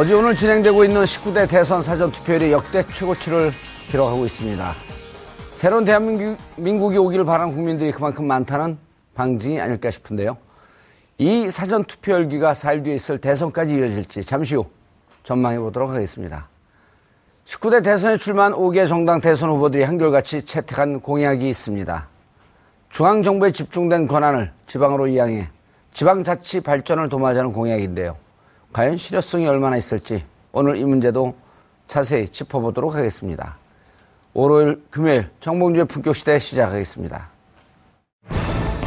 어제 오늘 진행되고 있는 19대 대선 사전 투표율이 역대 최고치를 기록하고 있습니다. 새로운 대한민국이 오기를 바라는 국민들이 그만큼 많다는 방증이 아닐까 싶은데요. 이 사전 투표 열기가 4일 뒤에 있을 대선까지 이어질지 잠시 후 전망해 보도록 하겠습니다. 19대 대선에 출마한 5개 정당 대선 후보들이 한결같이 채택한 공약이 있습니다. 중앙정부에 집중된 권한을 지방으로 이양해 지방자치 발전을 도모하자는 공약인데요. 과연 실효성이 얼마나 있을지 오늘 이 문제도 자세히 짚어보도록 하겠습니다. 월요일, 금요일 정봉주의 품격 시대 시작하겠습니다.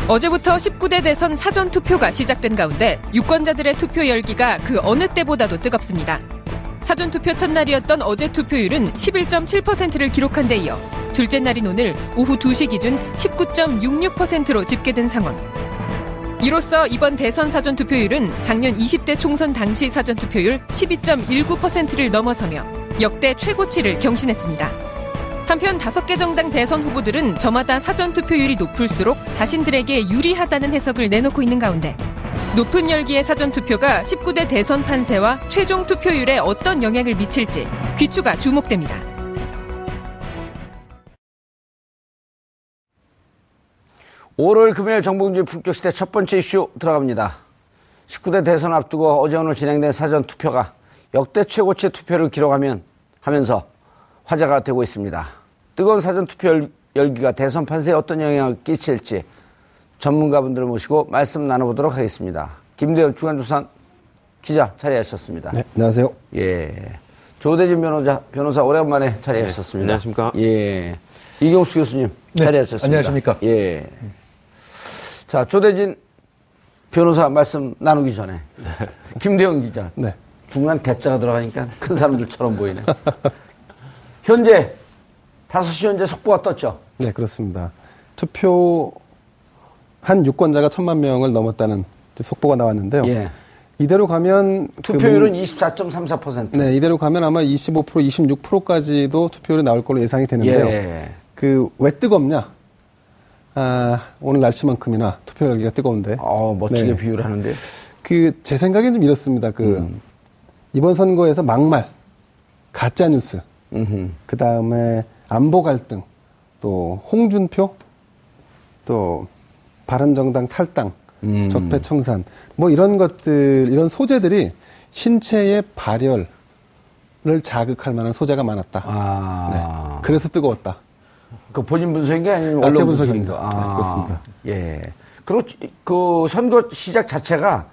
어제부터 19대 대선 사전 투표가 시작된 가운데 유권자들의 투표 열기가 그 어느 때보다도 뜨겁습니다. 사전 투표 첫날이었던 어제 투표율은 11.7%를 기록한 데 이어 둘째 날인 오늘 오후 2시 기준 19.66%로 집계된 상황. 이로써 이번 대선 사전 투표율은 작년 20대 총선 당시 사전 투표율 12.19%를 넘어서며 역대 최고치를 경신했습니다. 한편 다섯 개 정당 대선 후보들은 저마다 사전 투표율이 높을수록 자신들에게 유리하다는 해석을 내놓고 있는 가운데 높은 열기의 사전 투표가 19대 대선 판세와 최종 투표율에 어떤 영향을 미칠지 귀추가 주목됩니다. 5월 금요일 정봉주 품격시대 첫 번째 이슈 들어갑니다. 19대 대선 앞두고 어제 오늘 진행된 사전 투표가 역대 최고치 투표를 기록하면 하면서 화제가 되고 있습니다. 뜨거운 사전 투표 열기가 대선 판세에 어떤 영향을 끼칠지 전문가분들을 모시고 말씀 나눠보도록 하겠습니다. 김대현 주간조선 기자 자리하셨습니다. 네, 안녕하세요. 예. 조대진 변호사, 변호사 오랜만에 자리하셨습니다. 네, 안녕하십니까. 예. 이경수 교수님 네, 자리하셨습니다. 안녕하십니까. 예. 자, 조대진 변호사 말씀 나누기 전에 네. 김대영 기자. 네. 중간 대자가 들어가니까 큰 사람들처럼 보이네. 현재 5시 현재 속보가 떴죠? 네, 그렇습니다. 투표 한 유권자가 천만 명을 넘었다는 속보가 나왔는데요. 예. 이대로 가면 그 투표율은 그 24.34%. 네, 이대로 가면 아마 25% 26%까지도 투표율이 나올 걸로 예상이 되는데요. 예. 그 왜 뜨겁냐? 아, 오늘 날씨만큼이나 투표 열기가 뜨거운데. 어, 멋지게 네. 비유를 하는데. 그, 제 생각엔 좀 이렇습니다. 그, 음. 이번 선거에서 막말, 가짜뉴스, 그 다음에 안보 갈등, 또 홍준표, 또 바른정당 탈당, 음. 적폐청산, 뭐 이런 것들, 이런 소재들이 신체의 발열을 자극할 만한 소재가 많았다. 아. 네. 그래서 뜨거웠다. 그 본인 분석인가 아니면 언론 분석입니다. 아, 네, 그렇습니다. 예. 그리고 그 선거 시작 자체가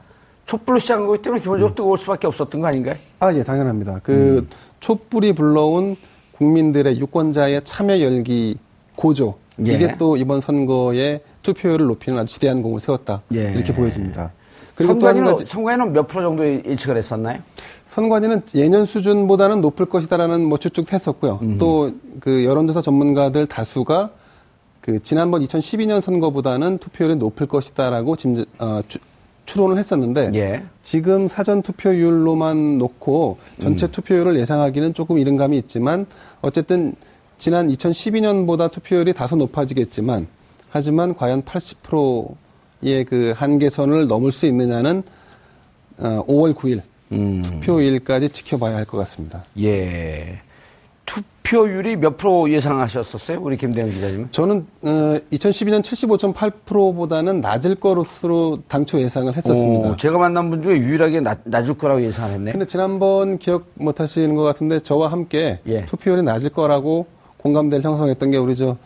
촛불로 시작한 거기 때문에 기본적으로 음. 뜨거울 수밖에 없었던 거 아닌가요? 아, 예, 당연합니다. 그 음. 촛불이 불러온 국민들의 유권자의 참여 열기 고조. 예. 이게 또 이번 선거에 투표율을 높이는 아주 지대한 공을 세웠다. 예. 이렇게 보여집니다. 그리고 선관위는, 선관위는 몇 프로 정도 예측을 했었나요? 선관위는 예년 수준보다는 높을 것이다라는 뭐 추측 했었고요. 음. 또그 여론조사 전문가들 다수가 그 지난번 2012년 선거보다는 투표율이 높을 것이다라고 짐, 어, 추, 추론을 했었는데 예. 지금 사전 투표율로만 놓고 전체 음. 투표율을 예상하기는 조금 이른 감이 있지만 어쨌든 지난 2012년보다 투표율이 다소 높아지겠지만 하지만 과연 80% 예, 그 한계선을 넘을 수 있느냐는 어, 5월 9일 음. 투표일까지 지켜봐야 할 것 같습니다. 예. 투표율이 몇 프로 예상하셨었어요? 우리 김대영 기자님? 저는 어, 2012년 75.8%보다는 낮을 것으로 당초 예상을 했었습니다. 오, 제가 만난 분 중에 유일하게 낮, 낮을 거라고 예상했네. 근데 지난번 기억 못 하시는 것 같은데 저와 함께 예. 투표율이 낮을 거라고 공감대를 형성했던 게 우리 저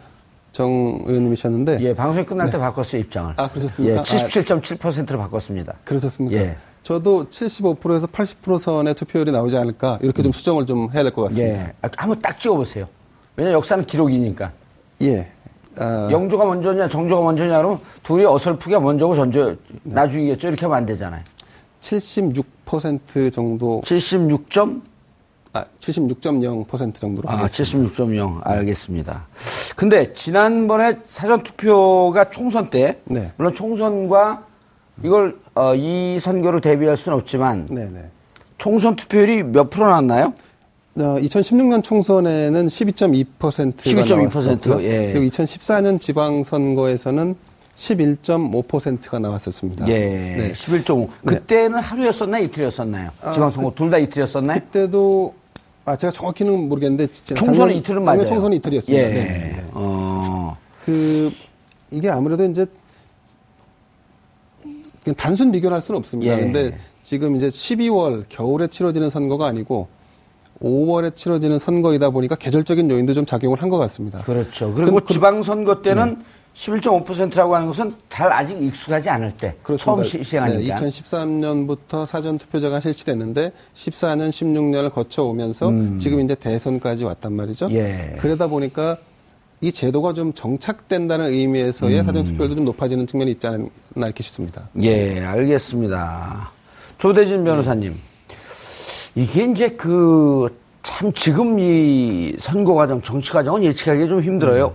정 의원님이셨는데 예, 방송이 끝날 때 바꿨어요, 입장을. 아, 그러셨습니까? 예, 77.7%로 바꿨습니다. 그러셨습니까? 예. 저도 75%에서 80% 선의 투표율이 나오지 않을까 이렇게 좀 수정을 좀 해야 될 것 같습니다. 예. 아, 한번 딱 찍어보세요. 왜냐 역사는 기록이니까. 예. 아, 영조가 먼저냐, 정조가 먼저냐, 그러면 둘이 어설프게 먼저고 전조, 나중이겠죠. 이렇게 하면 안 되잖아요. 76% 정도 76점? 아, 76.0% 정도로 아, 하겠습니다. 76.0. 알겠습니다. 근데 지난번에 사전투표가 총선 때, 네. 물론 총선과 이걸, 어, 이 선거를 대비할 수는 없지만, 네, 네. 총선 투표율이 몇 프로 나왔나요? 어, 2016년 총선에는 12.2%가 12.2%, 예. 그리고 2014년 지방선거에서는 11.5%가 나왔었습니다. 예. 네. 11.5. 그때는 하루였었나요? 이틀이었었나요? 아, 지방선거 둘다 이틀이었었나요? 그때도 아 제가 정확히는 모르겠는데 총선은 작년- 이틀은 맞아요. 총선은 이틀이었습니다. 예. 네, 네. 어. 그 이게 아무래도 이제 단순 비교를 할 수는 없습니다. 예. 근데 지금 이제 12월 겨울에 치러지는 선거가 아니고 5월에 치러지는 선거이다 보니까 계절적인 요인도 좀 작용을 한 것 같습니다. 그렇죠. 그리고 그- 그- 지방선거 때는 11.5%라고 하는 것은 잘 아직 익숙하지 않을 때 처음 시, 시행하니까. 네, 2013년부터 사전 투표제가 실시됐는데 14년, 16년을 거쳐 오면서 지금 이제 대선까지 왔단 말이죠. 음. 예. 그러다 보니까 이 제도가 좀 정착된다는 의미에서의 음. 사전 투표율도 좀 높아지는 측면이 있지 않나 이렇게 싶습니다. 예, 알겠습니다. 조대진 변호사님. 이게 이제 그, 참 지금 이 선거 과정, 정치 과정은 예측하기 좀 힘들어요.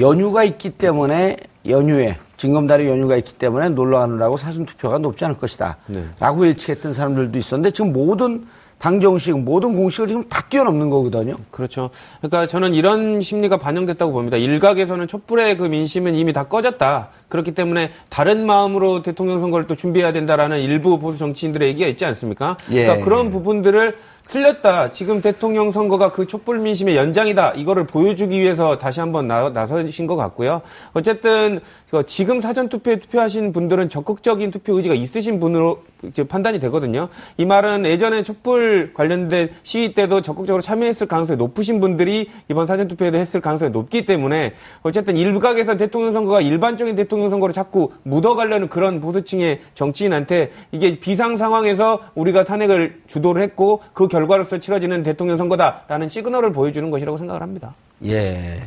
연휴가 있기 때문에 연휴에, 징검다리 연휴가 있기 때문에 놀러 가느라고 사전 투표가 높지 않을 것이다. 라고 예측했던 사람들도 있었는데 지금 모든 방정식, 모든 공식을 지금 다 뛰어넘는 거거든요. 그렇죠. 그러니까 저는 이런 심리가 반영됐다고 봅니다. 일각에서는 촛불의 그 민심은 이미 다 꺼졌다. 그렇기 때문에 다른 마음으로 대통령 선거를 또 준비해야 된다라는 일부 보수 정치인들의 얘기가 있지 않습니까? 예. 그러니까 그런 부분들을 틀렸다. 지금 대통령 선거가 그 촛불 민심의 연장이다. 이거를 보여주기 위해서 다시 한번 나, 나서신 것 같고요. 어쨌든 그 지금 사전 투표에 투표하신 분들은 적극적인 투표 의지가 있으신 분으로 판단이 되거든요. 이 말은 예전에 촛불 관련된 시위 때도 적극적으로 참여했을 가능성이 높으신 분들이 이번 사전 투표에도 했을 가능성이 높기 때문에 어쨌든 일각에서 대통령 선거가 일반적인 대통령 선거로 자꾸 묻어가려는 그런 보수층의 정치인한테 이게 비상 상황에서 우리가 탄핵을 주도를 했고 그 결과로서 치러지는 대통령 선거다라는 시그널을 보여주는 것이라고 생각을 합니다. 예.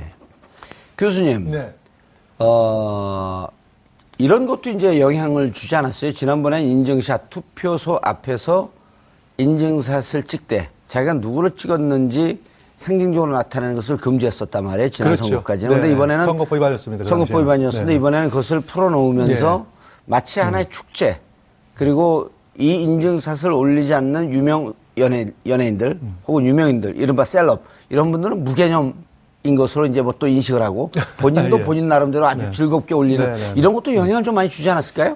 교수님. 네. 어, 이런 것도 이제 영향을 주지 않았어요. 지난번에 인증샷 투표소 앞에서 인증샷을 찍되 자기가 누구를 찍었는지 상징적으로 나타내는 것을 금지했었단 말이에요. 지난 그렇죠. 선거까지는. 근데 네. 이번에는 선거법 위반이었습니다. 그 선거법. 위반이었는데 네. 이번에는 그것을 풀어놓으면서 네. 마치 하나의 축제 그리고 이 인증샷을 올리지 않는 유명 연예, 연예인들 음. 혹은 유명인들 이른바 셀럽 이런 분들은 무개념인 것으로 이제 뭐 또 인식을 하고 본인도 예. 본인 나름대로 아주 즐겁게 올리는 네, 네, 네. 이런 것도 영향을 좀 많이 주지 않았을까요?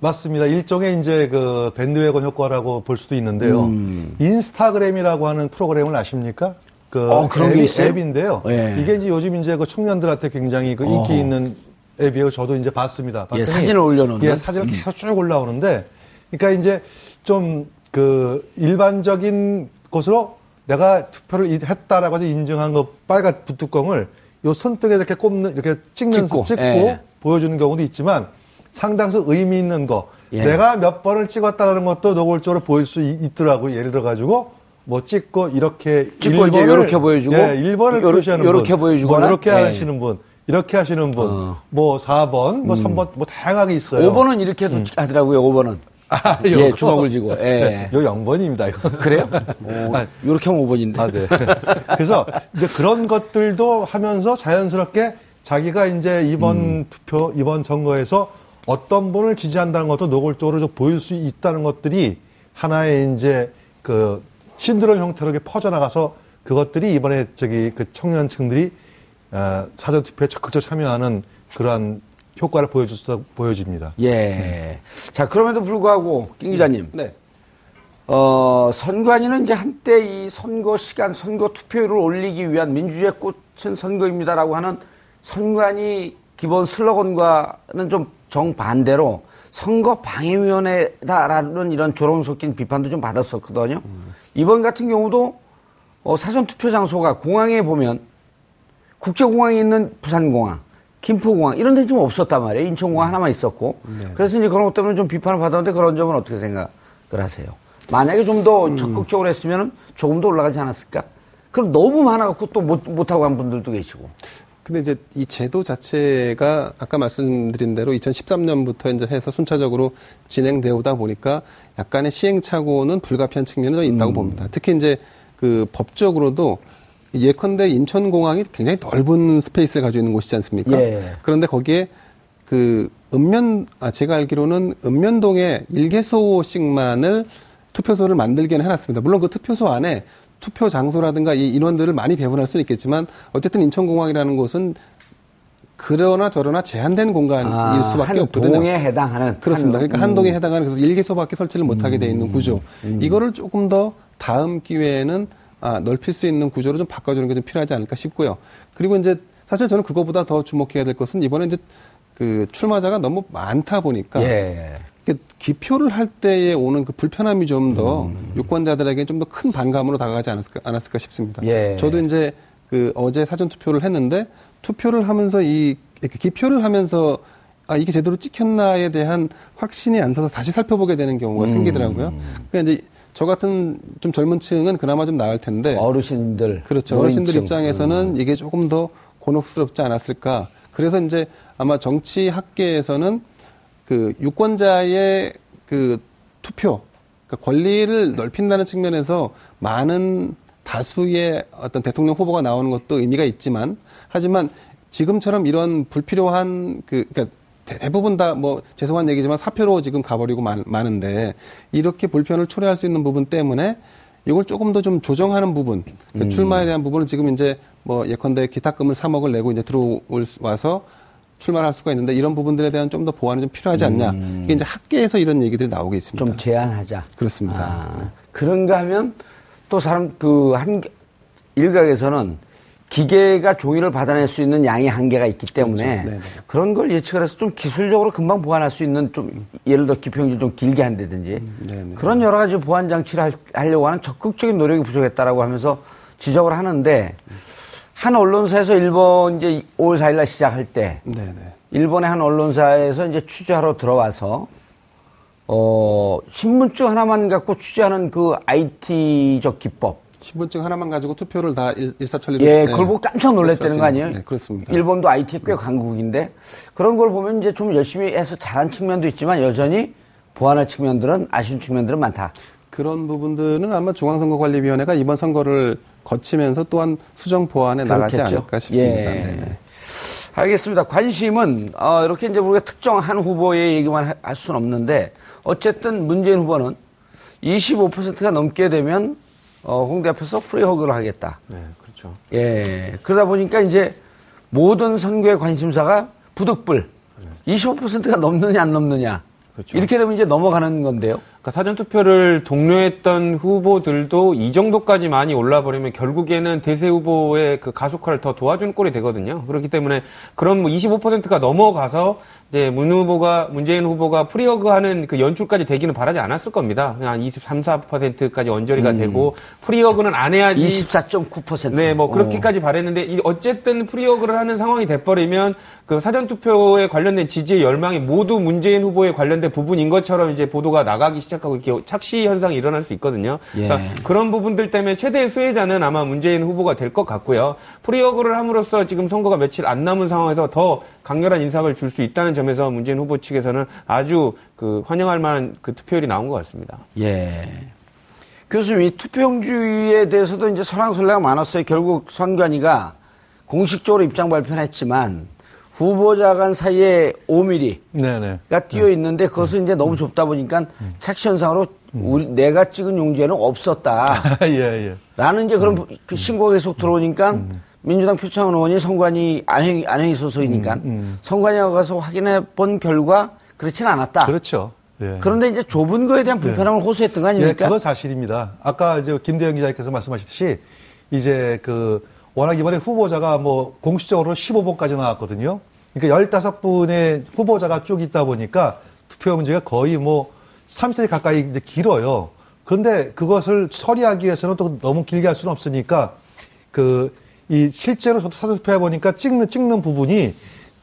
맞습니다. 일종의 이제 그 밴드웨건 효과라고 볼 수도 있는데요. 음. 인스타그램이라고 하는 프로그램을 아십니까? 그 어, 그런 게 앱이, 있어요? 앱인데요. 예. 이게 이제 요즘 이제 그 청년들한테 굉장히 그 인기 있는 앱이에요. 저도 이제 봤습니다. 예, 사진을 올려놓는? 음. 예, 사진을 계속 쭉 올라오는데, 그러니까 이제 좀 그 일반적인 것으로 내가 투표를 이- 했다라고 해서 인증한 거 빨간 뚜껑을 요 손등에 이렇게 꼽는 이렇게 찍면서 찍고, 찍고, 예. 보여주는 경우도 있지만 상당수 의미 있는 거 예. 내가 몇 번을 찍었다라는 것도 노골적으로 보일 수 있, 더라고요 예를 들어 가지고 뭐 찍고 이렇게 찍고 이제 1번을 요렇게 보여주고, 예, 1번을 요렇- 표시하는 요렇게 분, 보여주거나, 뭐 이렇게 예. 하시는 분, 이렇게 하시는 분, 어. 뭐 4번, 뭐 3번, 뭐 다양하게 있어요. 5번은 이렇게 도 하더라고요. 5번은. 아, 예. 주먹을 쥐고. 예. 요 0번입니다, 이거. 그래요? 오, 이렇게 하면 5번인데. 아, 네. 그래서 이제 그런 것들도 하면서 자연스럽게 자기가 이제 이번 음. 투표, 이번 선거에서 어떤 분을 지지한다는 것도 노골적으로 좀 보일 수 있다는 것들이 하나의 이제 그 신드롬 형태로 이렇게 퍼져나가서 그것들이 이번에 저기 그 청년층들이 어, 사전투표에 적극적으로 참여하는 그러한 효과를 보여줬다, 보여집니다. 예. 자, 그럼에도 불구하고, 김 기자님. 네. 어, 선관위는 이제 한때 이 선거 시간, 선거 투표율을 올리기 위한 민주주의의 꽃은 선거입니다라고 하는 선관위 기본 슬로건과는 좀 정반대로 선거 방해위원회다라는 이런 조롱 섞인 비판도 좀 받았었거든요. 이번 같은 경우도 어, 사전 투표 장소가 공항에 보면 국제공항에 있는 부산공항, 김포공항 이런 데는 좀 없었단 말이에요. 인천공항 하나만 있었고. 그래서 이제 그런 것 때문에 좀 비판을 받았는데 그런 점은 어떻게 생각을 하세요? 만약에 좀더 적극적으로 했으면 조금 더 올라가지 않았을까? 그럼 너무 많아갖고 또 못, 못하고 간 분들도 계시고. 근데 이제 이 제도 자체가 아까 말씀드린 대로 2013년부터 이제 해서 순차적으로 진행되오다 보니까 약간의 시행착오는 불가피한 측면은 좀 있다고 봅니다. 특히 이제 그 법적으로도 예컨대 인천공항이 굉장히 넓은 스페이스를 가지고 있는 곳이지 않습니까? 예. 그런데 거기에 그 읍면 아 제가 알기로는 읍면동에 일개소씩만을 투표소를 만들게는 해놨습니다. 물론 그 투표소 안에 투표 장소라든가 이 인원들을 많이 배분할 수는 있겠지만 어쨌든 인천공항이라는 곳은 그러나 저러나 제한된 공간일 아, 수밖에 한 없거든요. 동에 해당하는 그렇습니다. 한- 그러니까 한 동에 해당하는 그래서 일개소밖에 설치를 못하게 돼 있는 구조. 음. 이거를 조금 더 다음 기회에는 아, 넓힐 수 있는 구조로 좀 바꿔주는 게 좀 필요하지 않을까 싶고요. 그리고 이제 사실 저는 그거보다 더 주목해야 될 것은 이번에 이제 그 출마자가 너무 많다 보니까 예. 그 기표를 할 때에 오는 그 불편함이 좀더 음. 유권자들에게 좀 더 큰 반감으로 다가가지 않았을까, 않았을까 싶습니다. 예. 저도 이제 그 어제 사전 투표를 했는데 투표를 하면서 이 이렇게 기표를 하면서 아 이게 제대로 찍혔나에 대한 확신이 안 서서 다시 살펴보게 되는 경우가 음. 생기더라고요. 그러니까 이제 저 같은 좀 젊은 층은 그나마 좀 나을 텐데 어르신들. 네. 그렇죠. 어르신들 노인층. 입장에서는 이게 조금 더 곤혹스럽지 않았을까. 그래서 이제 아마 정치 학계에서는 그 유권자의 그 투표, 그러니까 권리를 넓힌다는 측면에서 많은 다수의 어떤 대통령 후보가 나오는 것도 의미가 있지만 하지만 지금처럼 이런 불필요한 그, 그러니까 대- 대부분 다 뭐 죄송한 얘기지만 사표로 지금 가버리고 많, 많은데 이렇게 불편을 초래할 수 있는 부분 때문에 이걸 조금 더 좀 조정하는 부분, 그 출마에 대한 부분은 지금 이제 뭐 예컨대 기탁금을 3억을 내고 이제 들어올 수- 와서 출마를 할 수가 있는데 이런 부분들에 대한 좀 더 보완이 좀 필요하지 않냐. 이게 이제 학계에서 이런 얘기들이 나오고 있습니다. 좀 제한하자. 그렇습니다. 아, 그런가 하면 또 사람 그 한 일각에서는 기계가 종이를 받아낼 수 있는 양의 한계가 있기 때문에 그렇죠. 그런 걸 예측을 해서 좀 기술적으로 금방 보완할 수 있는 좀 예를 들어 기표용지 좀 길게 한다든지 음, 네네. 그런 여러 가지 보완 장치를 할- 하려고 하는 적극적인 노력이 부족했다라고 하면서 지적을 하는데 한 언론사에서 일본 이제 5월 4일날 시작할 때 네네. 일본의 한 언론사에서 이제 취재하러 들어와서 어 신분증 하나만 갖고 취재하는 그 IT적 기법 신분증 하나만 가지고 투표를 다 일, 일사천리로 예, 네, 그걸 보고 깜짝 놀랐다는 거 아니에요? 네, 그렇습니다. 일본도 IT에 꽤 강국인데 그런 걸 보면 이제 좀 열심히 해서 잘한 측면도 있지만 여전히 보완할 측면들은 아쉬운 측면들은 많다. 그런 부분들은 아마 중앙선거관리위원회가 이번 선거를 거치면서 또한 수정 보완에 나가지 그렇겠죠. 않을까 싶습니다. 예. 네네. 알겠습니다. 관심은 어, 이렇게 이제 우리가 특정 한 후보의 얘기만 하- 할 수는 없는데 어쨌든 문재인 후보는 25%가 넘게 되면 어, 홍대 앞에서 프리허그를 하겠다. 네, 그렇죠. 예. 그러다 보니까 이제 모든 선거의 관심사가 부득불. 25%가 넘느냐 안 넘느냐. 그렇죠. 이렇게 되면 이제 넘어가는 건데요. 그러니까 사전 투표를 독려했던 후보들도 이 정도까지 많이 올라버리면 결국에는 대세 후보의 그 가속화를 더 도와주는 꼴이 되거든요. 그렇기 때문에 그런 뭐 25%가 넘어가서 이제 문 후보가 문재인 후보가 프리허그 하는 그 연출까지 되기는 바라지 않았을 겁니다. 그냥 한 23, 4%까지 언저리가 되고 프리허그는 안 해야지 24.9%. 네, 뭐 어. 그렇게까지 바랬는데 이 어쨌든 프리허그를 하는 상황이 돼버리면 그 사전 투표에 관련된 지지의 열망이 모두 문재인 후보에 관련된 부분인 것처럼 이제 보도가 나가기 시작하고 이렇게 착시 현상이 일어날 수 있거든요. 예. 그러니까 그런 부분들 때문에 최대의 수혜자는 아마 문재인 후보가 될 것 같고요. 프리허그를 함으로써 지금 선거가 며칠 안 남은 상황에서 더 강렬한 인상을 줄 수 있다는 점에서 문재인 후보 측에서는 아주 그 환영할 만한 그 투표율이 나온 것 같습니다. 예. 교수님, 이 투표용지에 대해서도 이제 설왕설래가 많았어요. 결국 선관위가 공식적으로 입장 발표는 했지만 후보자 간 사이에 5mm가 네네. 띄어 있는데 그것은 이제 너무 좁다 보니까 착시 현상으로 우리 내가 찍은 용지에는 없었다. 예, 예. 라는 이제 그런 그 신고가 계속 들어오니까 민주당 표창원 의원이 선관위 안행, 안행이 소속이니까 선관위에 가서 확인해 본 결과 그렇지는 않았다. 그렇죠. 예. 그런데 이제 좁은 거에 대한 불편함을 호소했던 거 예, 아닙니까? 그건 사실입니다. 아까 이제 김대영 기자께서 말씀하셨듯이 이제 그 워낙 이번에 후보자가 뭐 공식적으로 15번까지 나왔거든요. 그러니까 15분의 후보자가 쭉 있다 보니까 투표 문제가 거의 뭐 30대 가까이 이제 길어요. 그런데 그것을 처리하기 위해서는 또 너무 길게 할 수는 없으니까 그 이 실제로 저도 사전 투표 해 보니까 찍는 찍는 부분이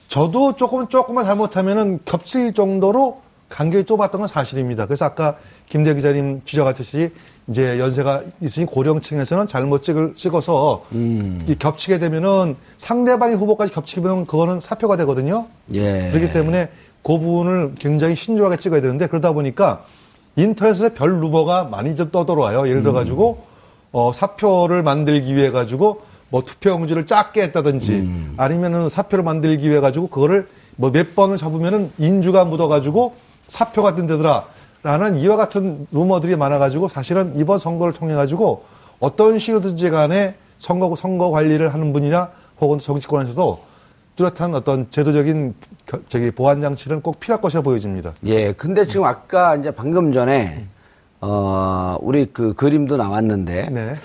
저도 조금 조금만 잘못하면은 겹칠 정도로 간격이 좁았던 건 사실입니다. 그래서 아까 김대 기자님 지적하듯이 이제 연세가 있으니 고령층에서는 잘못 찍을, 찍어서 음. 이 겹치게 되면은 상대방의 후보까지 겹치면 그거는 사표가 되거든요. 예. 그렇기 때문에 그 부분을 굉장히 신중하게 찍어야 되는데 그러다 보니까 인터넷에 별 루머가 많이 좀 떠들어와요. 예를 들어 가지고 어, 사표를 만들기 위해 가지고 뭐 투표용지를 작게 했다든지 아니면은 사표를 만들기 위해 가지고 그거를 뭐 몇 번을 잡으면은 인주가 묻어 가지고 사표가 된다더라. 라는 이와 같은 루머들이 많아가지고 사실은 이번 선거를 통해 가지고 어떤 식으로든지 간에 선거, 선거 관리를 하는 분이나 혹은 정치권에서도 뚜렷한 어떤 제도적인 겨- 저기 보안 장치는 꼭 필요할 것이라 보여집니다. 예, 근데 지금 아까 이제 방금 전에 어 우리 그 그림도 나왔는데 네.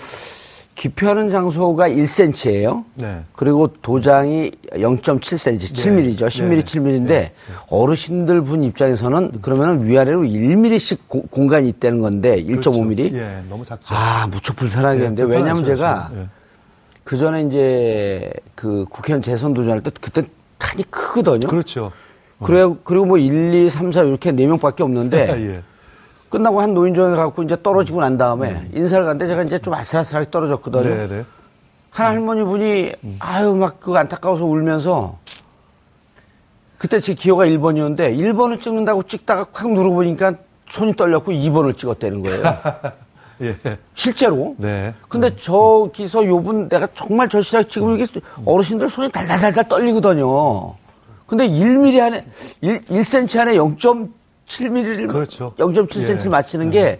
기표하는 장소가 1cm예요. 네. 그리고 도장이 0.7cm, 7mm죠. 10mm, 네. 7mm인데 어르신들 분 입장에서는 그러면 위아래로 1mm씩 공간이 있다는 건데 1.5mm. 예, 너무 작죠. 아, 무척 불편하겠는데 예, 불편하죠, 제가. 예. 그 전에 이제 그 국회의원 재선 도전할 때 그때 칸이 크거든요. 그렇죠. 그래 그리고 뭐 1, 2, 3, 4 이렇게 네 명밖에 없는데 예. 끝나고 한 노인정에 갖고 이제 떨어지고 난 다음에 인사를 갔는데 제가 이제 좀 아슬아슬하게 떨어졌거든요. 네, 네. 한 할머니 분이 아유 막 그 안타까워서 울면서 그때 제 기호가 1번이었는데 1번을 찍는다고 찍다가 확 눌러보니까 손이 떨렸고 2번을 찍었다는 거예요. 예. 실제로. 네. 근데 저기서 요분 내가 정말 절실하게 지금 이게 어르신들 손이 달달달달 떨리거든요. 근데 1mm 안에 1, 1cm 안에 0.7mm를 그렇죠. 0.7cm 예. 맞히는 게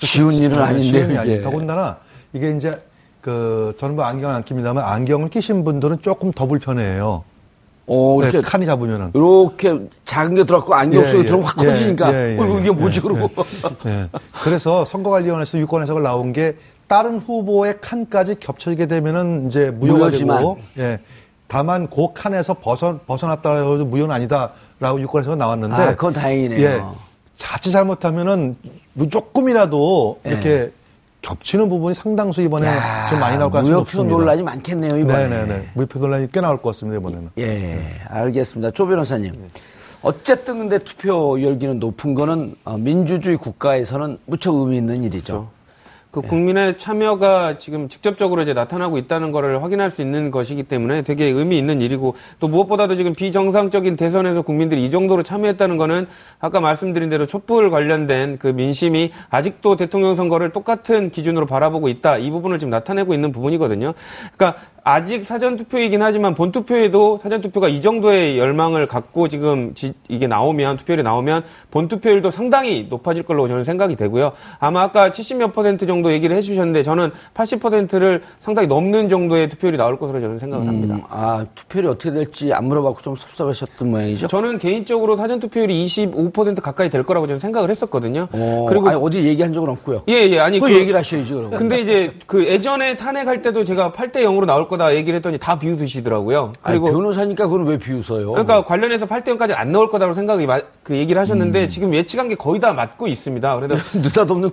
쉬운 일은 쉬운 아닌데요. 이게. 더군다나 이게 이제 그 저는 뭐 안경을 안 낍니다만 안경을 끼신 분들은 조금 더 불편해요. 어, 네, 이렇게 칸이 잡으면은. 이렇게 작은 게 들어갔고 안경 예, 속에 예. 확 예, 커지니까 예, 예, 어, 이게 뭐지 예, 그러고 예. 그래서 선거관리위원회에서 유권 해석을 나온 게 다른 후보의 칸까지 겹쳐지게 되면은 이제 무효가 무효지만. 되고, 예. 다만 그 칸에서 벗어 벗어났다 해서 무효는 아니다 라고 유권 해석가 나왔는데, 아, 그건 다행이네요. 예. 자칫 잘못하면은 뭐 조금이라도 예. 이렇게 겹치는 부분이 상당수 이번에 좀 많이 나올 것 같습니다. 무효표 논란이 많겠네요 이번에. 네네네. 무효표 논란이 꽤 나올 것 같습니다 이번에는. 예, 알겠습니다. 조 변호사님. 어쨌든 근데 투표 열기는 높은 거는 어, 민주주의 국가에서는 무척 의미 있는 일이죠. 그 국민의 참여가 지금 직접적으로 이제 나타나고 있다는 것을 확인할 수 있는 것이기 때문에 되게 의미 있는 일이고 또 무엇보다도 지금 비정상적인 대선에서 국민들이 이 정도로 참여했다는 거는 아까 말씀드린 대로 촛불 관련된 그 민심이 아직도 대통령 선거를 똑같은 기준으로 바라보고 있다. 이 부분을 지금 나타내고 있는 부분이거든요. 그러니까 아직 사전 투표이긴 하지만 본 투표에도 사전 투표가 이 정도의 열망을 갖고 지금 지- 이게 나오면 투표율이 나오면 본 투표율도 상당히 높아질 걸로 저는 생각이 되고요. 아마 아까 70몇 퍼센트 정도 얘기를 해주셨는데 저는 80%를 상당히 넘는 정도의 투표율이 나올 것으로 저는 생각을 합니다. 음, 아, 투표율이 어떻게 될지 안 물어봤고 좀 섭섭하셨던 모양이죠? 저는 개인적으로 사전 투표율이 25% 가까이 될 거라고 저는 생각을 했었거든요. 어, 그리고 아니, 어디 얘기한 적은 없고요. 예, 예, 아니 그그 얘기를 하셔야지 그럼. 근데 이제 그 예전에 탄핵할 때도 제가 8대 0으로 나올 거다 얘기를 했더니 다 비웃으시더라고요. 그리고 그리고 변호사니까 그건 왜 비웃어요? 그러니까 관련해서 8대 0까지 안 나올 거다라고 생각이 마- 그 얘기를 하셨는데 지금 예측한 게 거의 다 맞고 있습니다. 그래서 느닷없는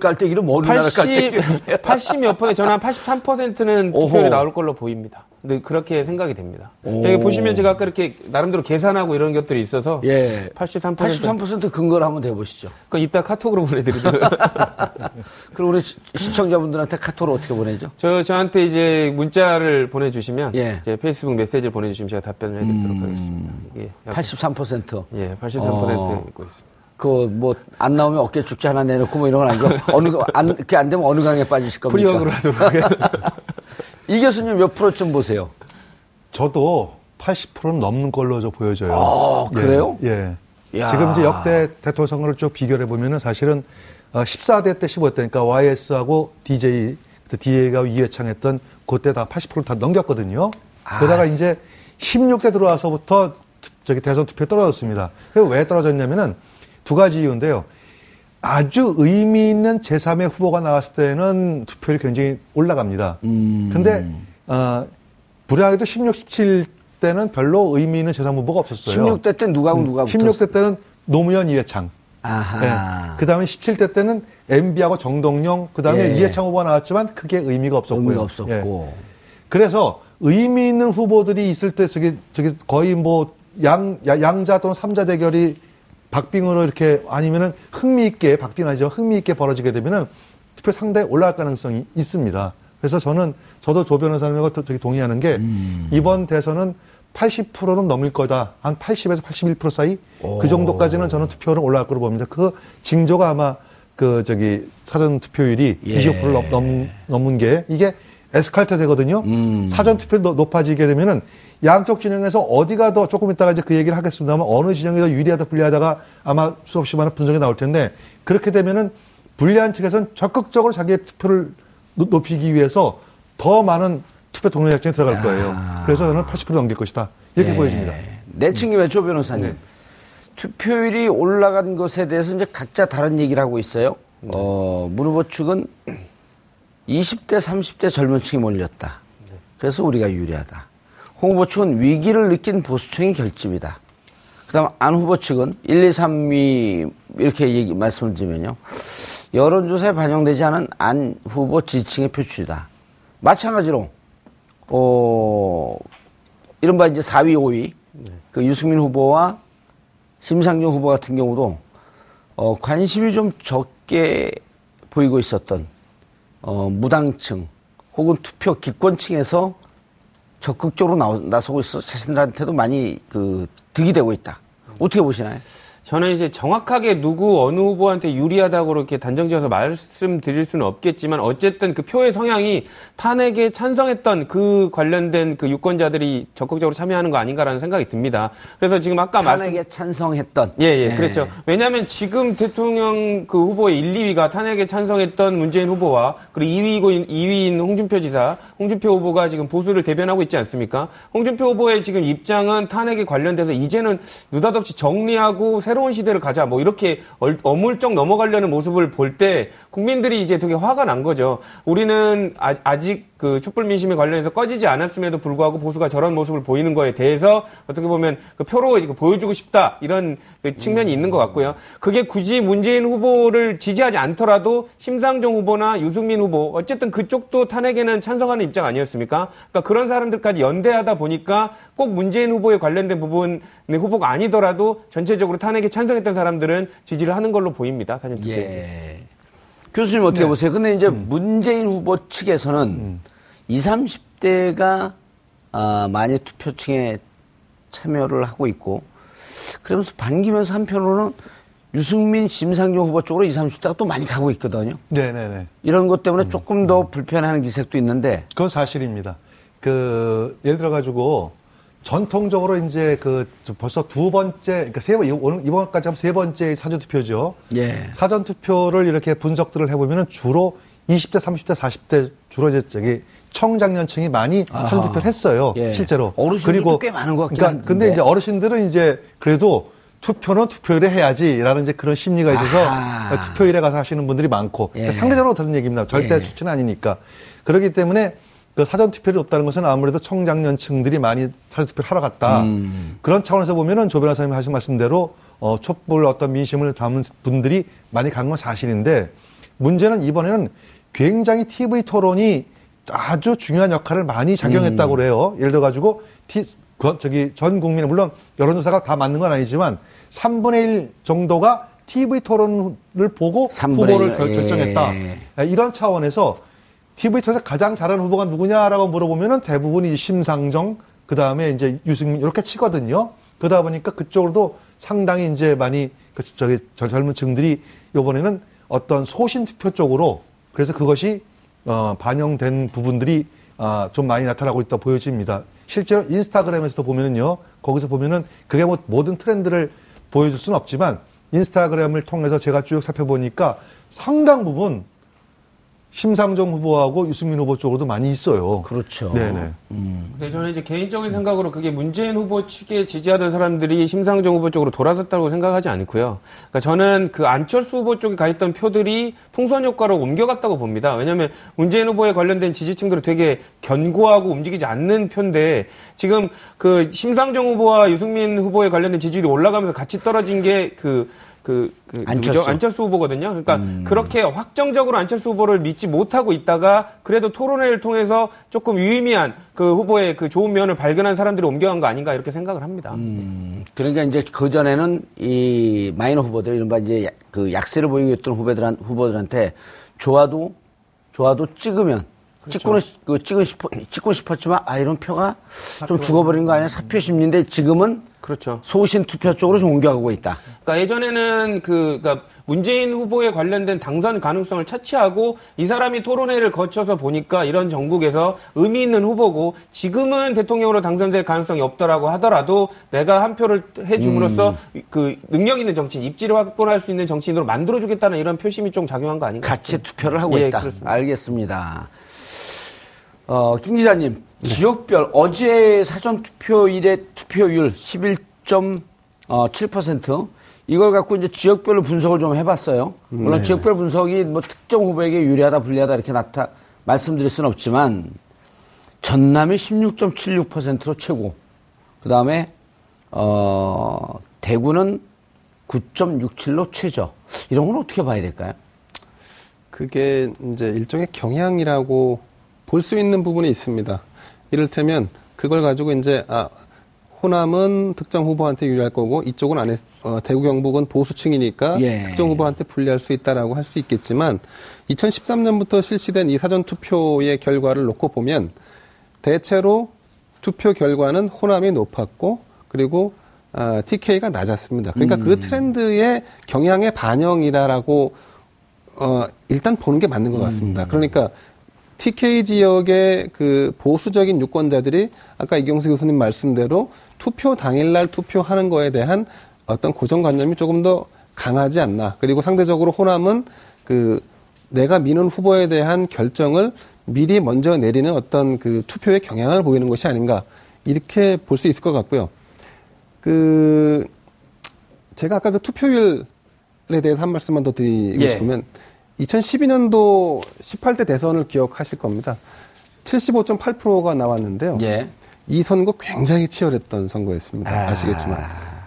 어느 나라 80, 깔때기 80몇 퍼센트, 저는 한 83%는 오호. 투표율이 나올 걸로 보입니다. 근데 그렇게 생각이 됩니다. 여기 보시면 제가 아까 이렇게 나름대로 계산하고 이런 것들이 있어서 예. 83%. 83% 근거를 한번 대보시죠. 그 이따 카톡으로 보내드리도록. 그럼 우리 시- 시청자분들한테 카톡을 어떻게 보내죠? 저, 저한테 이제 문자를 보내주시면, 예. 음. 이제 페이스북 메시지를 보내주시면 제가 답변을 해드리도록 하겠습니다. 예, 약- 83%. 예, 83% 어. 읽고 있습니다. 그뭐안 나오면 어깨 쭉지 하나 내놓고 뭐 이런 건 아니고 어느 거- 안 그게 안 되면 어느 강에 빠지실 겁니까? 프리허그로 하도록. 이 교수님 몇 프로쯤 보세요? 저도 80%는 넘는 걸로 저 보여져요. 아, 그래요? 예. 예. 야. 지금 이제 역대 대통령 선거를 쭉 비교해 보면은 사실은 어, 14대 때 15대 그러니까 YS하고 DJ 그때 DJ가 이회창 했던 그때 다 80%다 넘겼거든요. 아, 그러다가 이제 16대 들어와서부터 투- 저기 대선 투표 떨어졌습니다. 그게 왜 떨어졌냐면은 두 가지 이유인데요. 아주 의미 있는 제3의 후보가 나왔을 때는 투표율이 굉장히 올라갑니다. 음. 근데 어, 불행하게도 16, 17 때는 별로 의미 있는 제3 후보가 없었어요. 16대 때 누가하고 누가 붙었어요? 16대 때는 노무현 이해창. 아하. 그 다음에 17대 때는 MB하고 정동영, 그 다음에 예. 이해창 후보가 나왔지만 크게 의미가 없었고요. 의미가 없었고. 예. 그래서 의미 있는 후보들이 있을 때 저기, 저기 거의 뭐 양, 야- 양자 또는 삼자 대결이 박빙으로 이렇게 아니면은 흥미있게, 박빙 아니죠. 흥미있게 벌어지게 되면은 투표 상당히 올라갈 가능성이 있습니다. 그래서 저는, 저도 조 변호사님과 또 저기 동의하는 게 이번 대선은 80%는 넘을 거다. 한 80에서 81% 사이? 그 정도까지는 저는 투표는 올라갈 거로 봅니다. 그 징조가 아마 그 저기 사전 투표율이 예. 25%를 넘, 넘, 넘은 게 이게 에스칼트 되거든요. 사전 투표 높아지게 되면은 양쪽 진영에서 어디가 더 조금 있다가 이제 그 얘기를 하겠습니다만 어느 진영이 더 유리하다 불리하다가 아마 수없이 많은 분석이 나올 텐데 그렇게 되면은 불리한 측에서는 적극적으로 자기의 투표를 높- 높이기 위해서 더 많은 투표 동료 작전에 들어갈 거예요. 그래서 저는 80% 넘길 것이다. 이렇게 예. 보여집니다. 내친 김에 조 변호사님. 투표율이 올라간 것에 대해서 이제 각자 다른 얘기를 하고 있어요. 어, 문 후보 측은 20대, 30대 젊은 층이 몰렸다. 그래서 우리가 유리하다. 홍 후보 측은 위기를 느낀 보수층이 결집이다. 그 다음 안 후보 측은 1, 2, 3위 이렇게 얘기, 말씀을 드리면요. 여론조사에 반영되지 않은 안 후보 지지층의 표출이다. 마찬가지로, 어, 이른바 이제 4위, 5위. 그 유승민 후보와 심상정 후보 같은 경우도 어, 관심이 좀 적게 보이고 있었던 어, 무당층 혹은 투표 기권층에서 적극적으로 나서고 있어 서 자신들한테도 많이 그 득이 되고 있다. 어떻게 보시나요? 저는 이제 정확하게 누구 어느 후보한테 유리하다고 그렇게 단정지어서 말씀드릴 수는 없겠지만 어쨌든 그 표의 성향이 탄핵에 찬성했던 그 관련된 그 유권자들이 적극적으로 참여하는 거 아닌가라는 생각이 듭니다. 그래서 지금 아까 말씀 탄핵에 찬성했던 예, 예, 네. 그렇죠. 왜냐하면 지금 대통령 그 후보의 1, 2위가 탄핵에 찬성했던 문재인 후보와 그리고 2위고 2위인 홍준표 지사, 홍준표 후보가 지금 보수를 대변하고 있지 않습니까? 홍준표 후보의 지금 입장은 탄핵에 관련돼서 이제는 느닷없이 정리하고 새로 운 시대를 가자 뭐 이렇게 얼- 어물쩍 넘어가려는 모습을 볼 때 국민들이 이제 되게 화가 난 거죠. 우리는 아, 직그 촛불 민심에 관련해서 꺼지지 않았음에도 불구하고 보수가 저런 모습을 보이는 거에 대해서 어떻게 보면 그 표로 보여주고 싶다 이런 그 측면이 있는 것 같고요. 그게 굳이 문재인 후보를 지지하지 않더라도 심상정 후보나 유승민 후보 어쨌든 그쪽도 탄핵에는 찬성하는 입장 아니었습니까? 그러니까 그런 사람들까지 연대하다 보니까 꼭 문재인 후보에 관련된 부분의 후보가 아니더라도 전체적으로 탄핵에 찬성했던 사람들은 지지를 하는 걸로 보입니다. 사전 투표. 예. 교수님 어떻게 보세요? 근데 이제 문재인 후보 측에서는 20, 30대가 아, 많이 투표층에 참여를 하고 있고 그러면서 반기면서 한편으로는 유승민, 심상정 후보 쪽으로 20, 30대가 또 많이 가고 있거든요. 네네네. 이런 것 때문에 조금 더 불편해하는 기색도 있는데 그건 사실입니다. 그 예를 들어 가지고 전통적으로 이제 그 벌써 두 번째 그러니까 세 번, 오늘 이번까지 하면 세 번째 사전 투표죠. 예. 사전 투표를 이렇게 분석들을 해보면은 주로 20대, 30대, 40대 주로 이제 저기 청장년층이 많이 사전 투표를 했어요. 예. 실제로. 어르신들도 꽤 많은 것 같긴 그러니까 근데. 이제 어르신들은 이제 그래도 투표는 투표일에 해야지라는 이제 그런 심리가 있어서 아하. 투표일에 가서 하시는 분들이 많고 예. 상대적으로 다른 얘기입니다. 절대 예. 수치는 아니니까. 그렇기 때문에 그 사전 투표율이 없다는 것은 아무래도 청장년층들이 많이 사전 투표를 하러 갔다. 음. 그런 차원에서 보면은 조 변호사님 하신 말씀대로 어, 촛불 어떤 민심을 담은 분들이 많이 간 건 사실인데 문제는 이번에는 굉장히 TV 토론이 아주 중요한 역할을 많이 작용했다고 음. 그래요. 예를 들어 가지고 티, 그, 저기 전 국민의 물론 여론조사가 다 맞는 건 아니지만 3분의 1 정도가 TV 토론을 보고 3분의 후보를 1, 결, 예. 결정했다. 이런 차원에서 TV 토론에서 가장 잘하는 후보가 누구냐라고 물어보면은 대부분 이 심상정, 그 다음에 이제 유승민 이렇게 치거든요. 그러다 보니까 그쪽으로도 상당히 이제 많이 그 저기 절- 젊은 층들이 이번에는 어떤 소신 투표 쪽으로 그래서 그것이 어, 반영된 부분들이 아, 좀 많이 나타나고 있다 보여집니다. 실제로 인스타그램에서도 보면은요, 거기서 보면은 그게 뭐 모든 트렌드를 보여줄 수는 없지만 인스타그램을 통해서 제가 쭉 살펴보니까 상당 부분 심상정 후보하고 유승민 후보 쪽으로도 많이 있어요. 그렇죠. 네네. 근데 저는 이제 개인적인 생각으로 그게 문재인 후보 측에 지지하던 사람들이 심상정 후보 쪽으로 돌아섰다고 생각하지 않고요. 그러니까 저는 그 안철수 후보 쪽에 가 있던 표들이 풍선 효과로 옮겨갔다고 봅니다. 왜냐하면 문재인 후보에 관련된 지지층들은 되게 견고하고 움직이지 않는 표인데 지금 그 심상정 후보와 유승민 후보에 관련된 지지율이 올라가면서 같이 떨어진 게그 그, 그 안철수. 누구죠? 안철수 후보거든요. 그러니까 그렇게 확정적으로 안철수 후보를 믿지 못하고 있다가 그래도 토론회를 통해서 조금 유의미한 그 후보의 그 좋은 면을 발견한 사람들이 옮겨간 거 아닌가 이렇게 생각을 합니다. 그러니까 이제 그 전에는 이 마이너 후보들 이른바 이제 야- 그 약세를 보이고 있던 후보들한 후보들한테 좋아도 좋아도 찍으면 찍고는 싶- 그 찍고 싶어 찍고 싶었지만 아 이런 표가 좀 죽어버린 거 아니야 사표 심리인데 지금은 그렇죠. 소신 투표 쪽으로 좀 옮겨가고 있다. 그러니까 예전에는 그 그러니까 문재인 후보에 관련된 당선 가능성을 차치하고 이 사람이 토론회를 거쳐서 보니까 이런 전국에서 의미 있는 후보고 지금은 대통령으로 당선될 가능성이 없더라고 하더라도 내가 한 표를 해줌으로써 그 능력 있는 정치인 입지를 확보할 수 있는 정치인으로 만들어주겠다는 이런 표심이 좀 작용한 거 아닌가? 가치 투표를 하고 예, 있다. 그렇습니다. 알겠습니다. 어, 김 기자님, 지역별 어제 사전 투표일의 투표율 11.7% 이걸 갖고 이제 지역별로 분석을 좀 해봤어요. 물론 지역별 분석이 뭐 특정 후보에게 유리하다, 불리하다 이렇게 나타 말씀드릴 수는 없지만 전남이 16.76%로 최고. 그 다음에 어, 대구는 9.67로 최저. 이런 건 어떻게 봐야 될까요? 그게 이제 일종의 경향이라고 볼 수 있는 부분이 있습니다. 이를테면 그걸 가지고 이제 아 호남은 특정 후보한테 유리할 거고 이쪽은 안 했, 어, 대구 경북은 보수층이니까 예. 특정 후보한테 불리할 수 있다라고 할 수 있겠지만 2013년부터 실시된 이 사전 투표의 결과를 놓고 보면 대체로 투표 결과는 호남이 높았고 그리고 아, TK가 낮았습니다. 그러니까 그 트렌드의 경향의 반영이라라고 어, 일단 보는 게 맞는 것 같습니다. 그러니까 TK 지역의 그 보수적인 유권자들이 아까 이경수 교수님 말씀대로 투표 당일날 투표하는 거에 대한 어떤 고정관념이 조금 더 강하지 않나. 그리고 상대적으로 호남은 그 내가 미는 후보에 대한 결정을 미리 먼저 내리는 어떤 그 투표의 경향을 보이는 것이 아닌가. 이렇게 볼 수 있을 것 같고요. 그 제가 아까 그 투표율에 대해서 한 말씀만 더 드리고 예. 싶으면 2012년도 18대 대선을 기억하실 겁니다. 75.8%가 나왔는데요. 예. 이 선거 굉장히 치열했던 선거였습니다. 아. 아. 시겠지만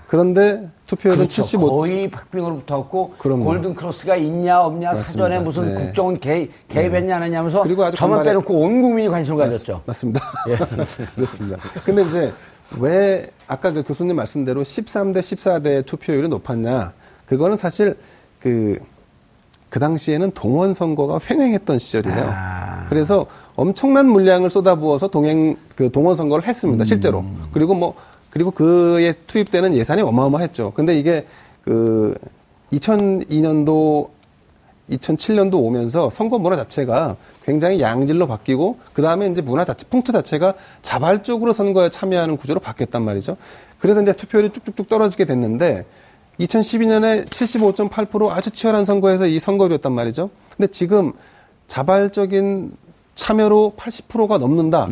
그런데 투표율은 그렇죠. 75. 거의 박빙으로 붙었고 그럼요. 골든 크로스가 있냐 없냐 맞습니다. 사전에 무슨 네. 국정원 개, 개입했냐 안 했냐면서 그리고 아주 저만 간발의- 빼놓고 온 국민이 관심을 가졌죠. 맞습니다. 그렇습니다. 근데 이제 왜 아까 그 교수님 말씀대로 13대 14대 투표율이 높았냐? 그거는 사실 그, 그 당시에는 동원 선거가 횡행했던 시절이에요. 아. 그래서 엄청난 물량을 쏟아부어서 동행 그 동원 선거를 했습니다. 실제로. 그리고 뭐 그리고 그에 투입되는 예산이 어마어마했죠. 근데 이게 그 2002년도 2007년도 오면서 선거 문화 자체가 굉장히 양질로 바뀌고 그 다음에 이제 문화 자체 풍토 자체가 자발적으로 선거에 참여하는 구조로 바뀌었단 말이죠. 그래서 이제 투표율이 쭉쭉쭉 떨어지게 됐는데 2012년에 75.8% 아주 치열한 선거에서 이 선거율이었단 말이죠. 근데 지금 자발적인 참여로 80%가 넘는다.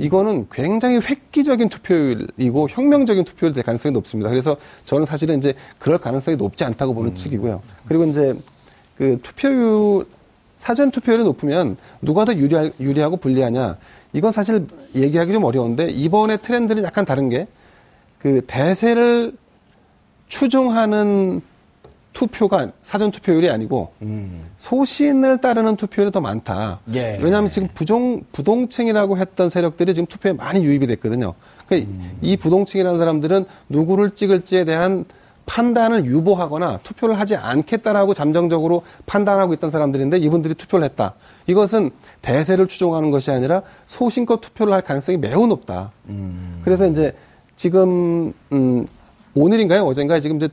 이거는 굉장히 획기적인 투표율이고 혁명적인 투표율 될 가능성이 높습니다. 그래서 저는 사실은 이제 그럴 가능성이 높지 않다고 보는 측이고요. 그리고 이제 그 투표율 사전 투표율이 높으면 누가 더 유리할, 유리하고 불리하냐 이건 사실 얘기하기 좀 어려운데 이번에 트렌드는 약간 다른 게 그 대세를 추종하는 투표가 사전 투표율이 아니고 소신을 따르는 투표율이 더 많다. 예. 왜냐하면 지금 부정 부동층이라고 했던 세력들이 지금 투표에 많이 유입이 됐거든요. 그러니까 이 부동층이라는 사람들은 누구를 찍을지에 대한 판단을 유보하거나 투표를 하지 않겠다라고 잠정적으로 판단하고 있던 사람들인데 이분들이 투표를 했다. 이것은 대세를 추종하는 것이 아니라 소신껏 투표를 할 가능성이 매우 높다. 그래서 이제 지금 음 오늘인가요? 어젠가요? 지금 이제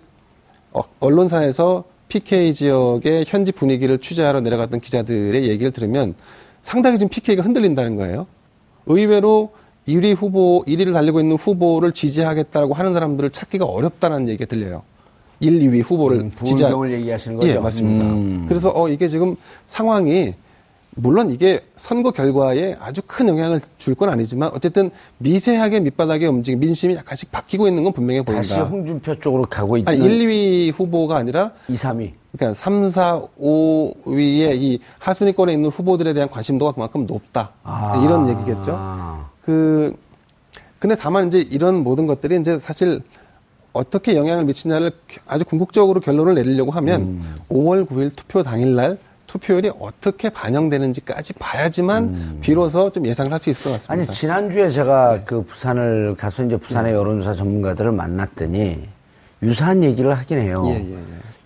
어, 언론사에서 PK 지역의 현지 분위기를 취재하러 내려갔던 기자들의 얘기를 들으면 상당히 지금 PK가 흔들린다는 거예요. 의외로 1위 후보, 1위를 달리고 있는 후보를 지지하겠다고 하는 사람들을 찾기가 어렵다는 얘기가 들려요. 1, 2위 후보를 음, 지지하 부울경을 얘기하시는 거죠? 예, 맞습니다. 음. 그래서 어 이게 지금 상황이 물론 이게 선거 결과에 아주 큰 영향을 줄 건 아니지만 어쨌든 미세하게 밑바닥에 움직임 민심이 약간씩 바뀌고 있는 건 분명해 다시 보인다. 홍준표 쪽으로 가고 있는 아니 1, 2위 후보가 아니라 2, 3위. 그러니까 3, 4, 5위에 이 하순위권에 있는 후보들에 대한 관심도가 그만큼 높다. 아. 이런 얘기겠죠. 그 근데 다만 이제 이런 모든 것들이 이제 사실 어떻게 영향을 미치냐를 아주 궁극적으로 결론을 내리려고 하면 음. 5월 9일 투표 당일날 투표율이 어떻게 반영되는지까지 봐야지만 비로소 좀 예상을 할 수 있을 것 음. 아니 같습니다. 지난주에 제가 그 부산을 가서 이제 부산의 여론조사 전문가들을 만났더니 유사한 얘기를 하긴 해요. 예, 예,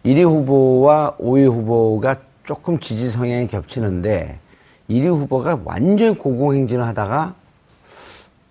예. 1위 후보와 5위 후보가 조금 지지 성향이 겹치는데 1위 후보가 완전히 고공행진을 하다가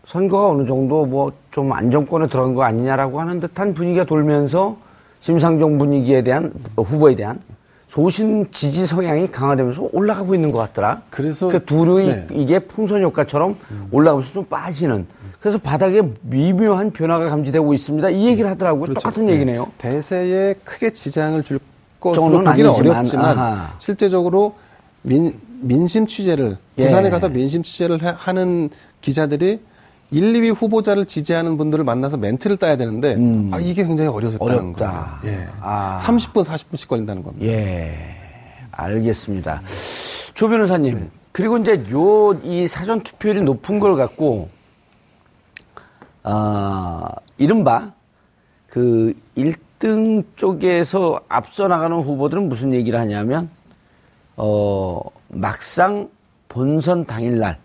선거가 어느 정도 뭐 좀 안정권에 들어간 거 아니냐라고 하는 듯한 분위기가 돌면서 심상정 분위기에 대한 어, 후보에 대한 소신 지지 성향이 강화되면서 올라가고 있는 것 같더라. 그래서- 그 둘이 네. 이게 풍선 효과처럼 올라가면서 좀 빠지는. 그래서 바닥에 미묘한 변화가 감지되고 있습니다. 이 얘기를 하더라고요. 그렇죠. 똑같은 네. 얘기네요. 대세에 크게 지장을 줄 것으로 보기는 어렵지만 아하. 실제적으로 민, 민심 취재를 예. 부산에 가서 민심 취재를 하- 하는 기자들이 1, 2위 후보자를 지지하는 분들을 만나서 멘트를 따야 되는데 아, 이게 굉장히 어려졌다는 음. 어렵다. 거예요. 예. 아. 30분, 40분씩 걸린다는 겁니다. 예, 알겠습니다. 조 변호사님, 그리고 이제 요, 이 사전 투표율이 높은 걸 갖고, 아, 이른바, 그 1등 쪽에서 앞서 나가는 후보들은 무슨 얘기를 하냐면, 어, 막상 본선 당일날,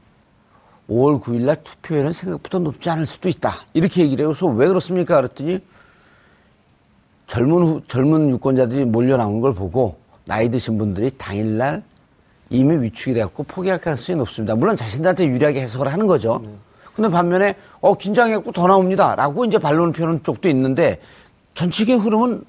5월 9일 날 투표율은 생각보다 높지 않을 수도 있다. 이렇게 얘기를. 그래서 왜 그렇습니까? 그랬더니, 젊은 후, 젊은 유권자들이 몰려 나온 걸 보고 나이 드신 분들이 당일날 이미 위축이 돼갖고 포기할 가능성이 높습니다. 물론 자신들한테 유리하게 해석을 하는 거죠. 근데 반면에 어 긴장해갖고 더 나옵니다라고 이제 반론을 펴는 쪽도 있는데 전체적인 흐름은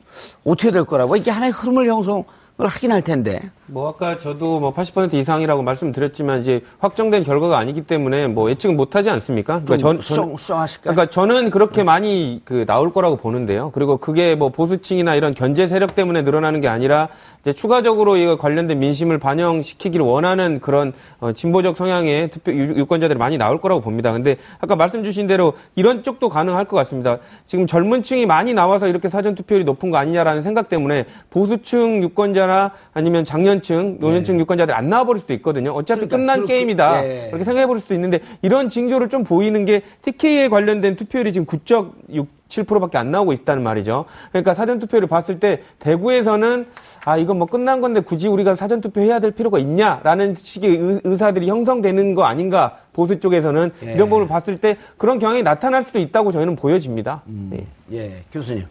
어떻게 될 거라고 이게 하나의 흐름을 형성을 하긴 할 텐데 뭐 아까 저도 뭐 80% 이상이라고 말씀드렸지만 이제 확정된 결과가 아니기 때문에 뭐 예측은 못하지 않습니까? 좀 전- 수정 수정하실까요? 그러니까 저는 그렇게 많이 그 나올 거라고 보는데요. 그리고 그게 뭐 보수층이나 이런 견제 세력 때문에 늘어나는 게 아니라 이제 추가적으로 이거 관련된 민심을 반영시키기를 원하는 그런 어, 진보적 성향의 투표 유- 유권자들이 많이 나올 거라고 봅니다. 근데 아까 말씀 주신 대로 이런 쪽도 가능할 것 같습니다. 지금 젊은 층이 많이 나와서 이렇게 사전 투표율이 높은 거 아니냐라는 생각 때문에 보수층 유권자나 아니면 장년 층, 노년층 유권자들이 안 나와버릴 수도 있거든요. 어차피 네. 그러니까 끝난 그렇게- 게임이다. 예. 그렇게 생각해 볼 수도 있는데 이런 징조를 좀 보이는 게 TK에 관련된 투표율이 지금 9.67%밖에 안 나오고 있다는 말이죠. 그러니까 사전 투표를 봤을 때 대구에서는 아 이건 뭐 끝난 건데 굳이 우리가 사전 투표 해야 될 필요가 있냐라는 식의 의- 의사들이 형성되는 거 아닌가 보수 쪽에서는 예. 이런 부분을 봤을 때 그런 경향이 나타날 수도 있다고 저희는 보여집니다. 예. 예 교수님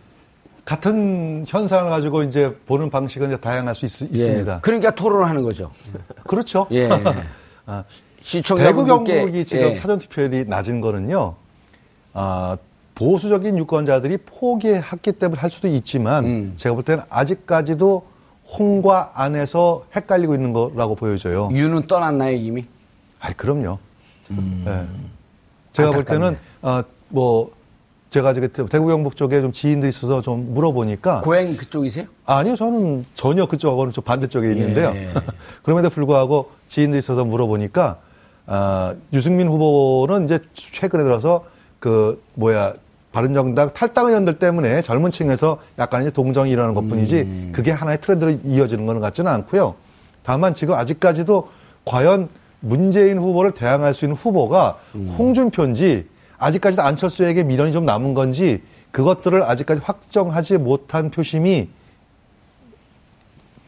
같은 현상을 가지고 이제 보는 방식은 이제 다양할 수 있, 예. 습니다 그러니까 토론을 하는 거죠. 그렇죠. 예. 아, 시청자분들께 대구 경북이 지금 예. 사전 투표율이 낮은 거는요. 아, 보수적인 유권자들이 포기했기 때문에 할 수도 있지만 음. 제가 볼 때는 아직까지도 홍과 안에서 헷갈리고 있는 거라고 보여져요. 유는 떠났나요 이미? 아이 그럼요. 예. 제가 볼 때는 음. 안타깝네. 어, 뭐 제가 저기 대구 경북 쪽에 좀 지인들이 있어서 좀 물어보니까 고향이 그쪽이세요? 아니요, 저는 전혀 그쪽하고는 좀 반대쪽에 있는데요. 예. 그럼에도 불구하고 지인들이 있어서 물어보니까, 아, 유승민 후보는 이제 최근에 들어서 그, 뭐야, 바른정당 탈당 의원들 때문에 젊은 층에서 약간 이제 동정이 일어나는 것 뿐이지 음. 그게 하나의 트렌드로 이어지는 것 같지는 않고요. 다만 지금 아직까지도 과연 문재인 후보를 대항할 수 있는 후보가 음. 홍준표인지 아직까지도 안철수에게 미련이 좀 남은 건지 그것들을 아직까지 확정하지 못한 표심이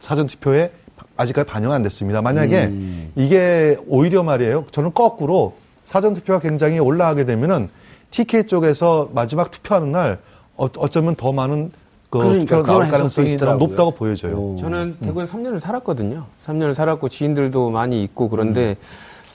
사전투표에 아직까지 반영 안 됐습니다. 만약에 음. 이게 오히려 말이에요. 저는 거꾸로 사전투표가 굉장히 올라가게 되면은 TK 쪽에서 마지막 투표하는 날 어, 어쩌면 더 많은 그 그러니까 투표가 그런 나올 가능성이 있더라고요. 높다고 보여져요. 오. 저는 대구에 3년을 살았거든요. 3년을 살았고 지인들도 많이 있고 그런데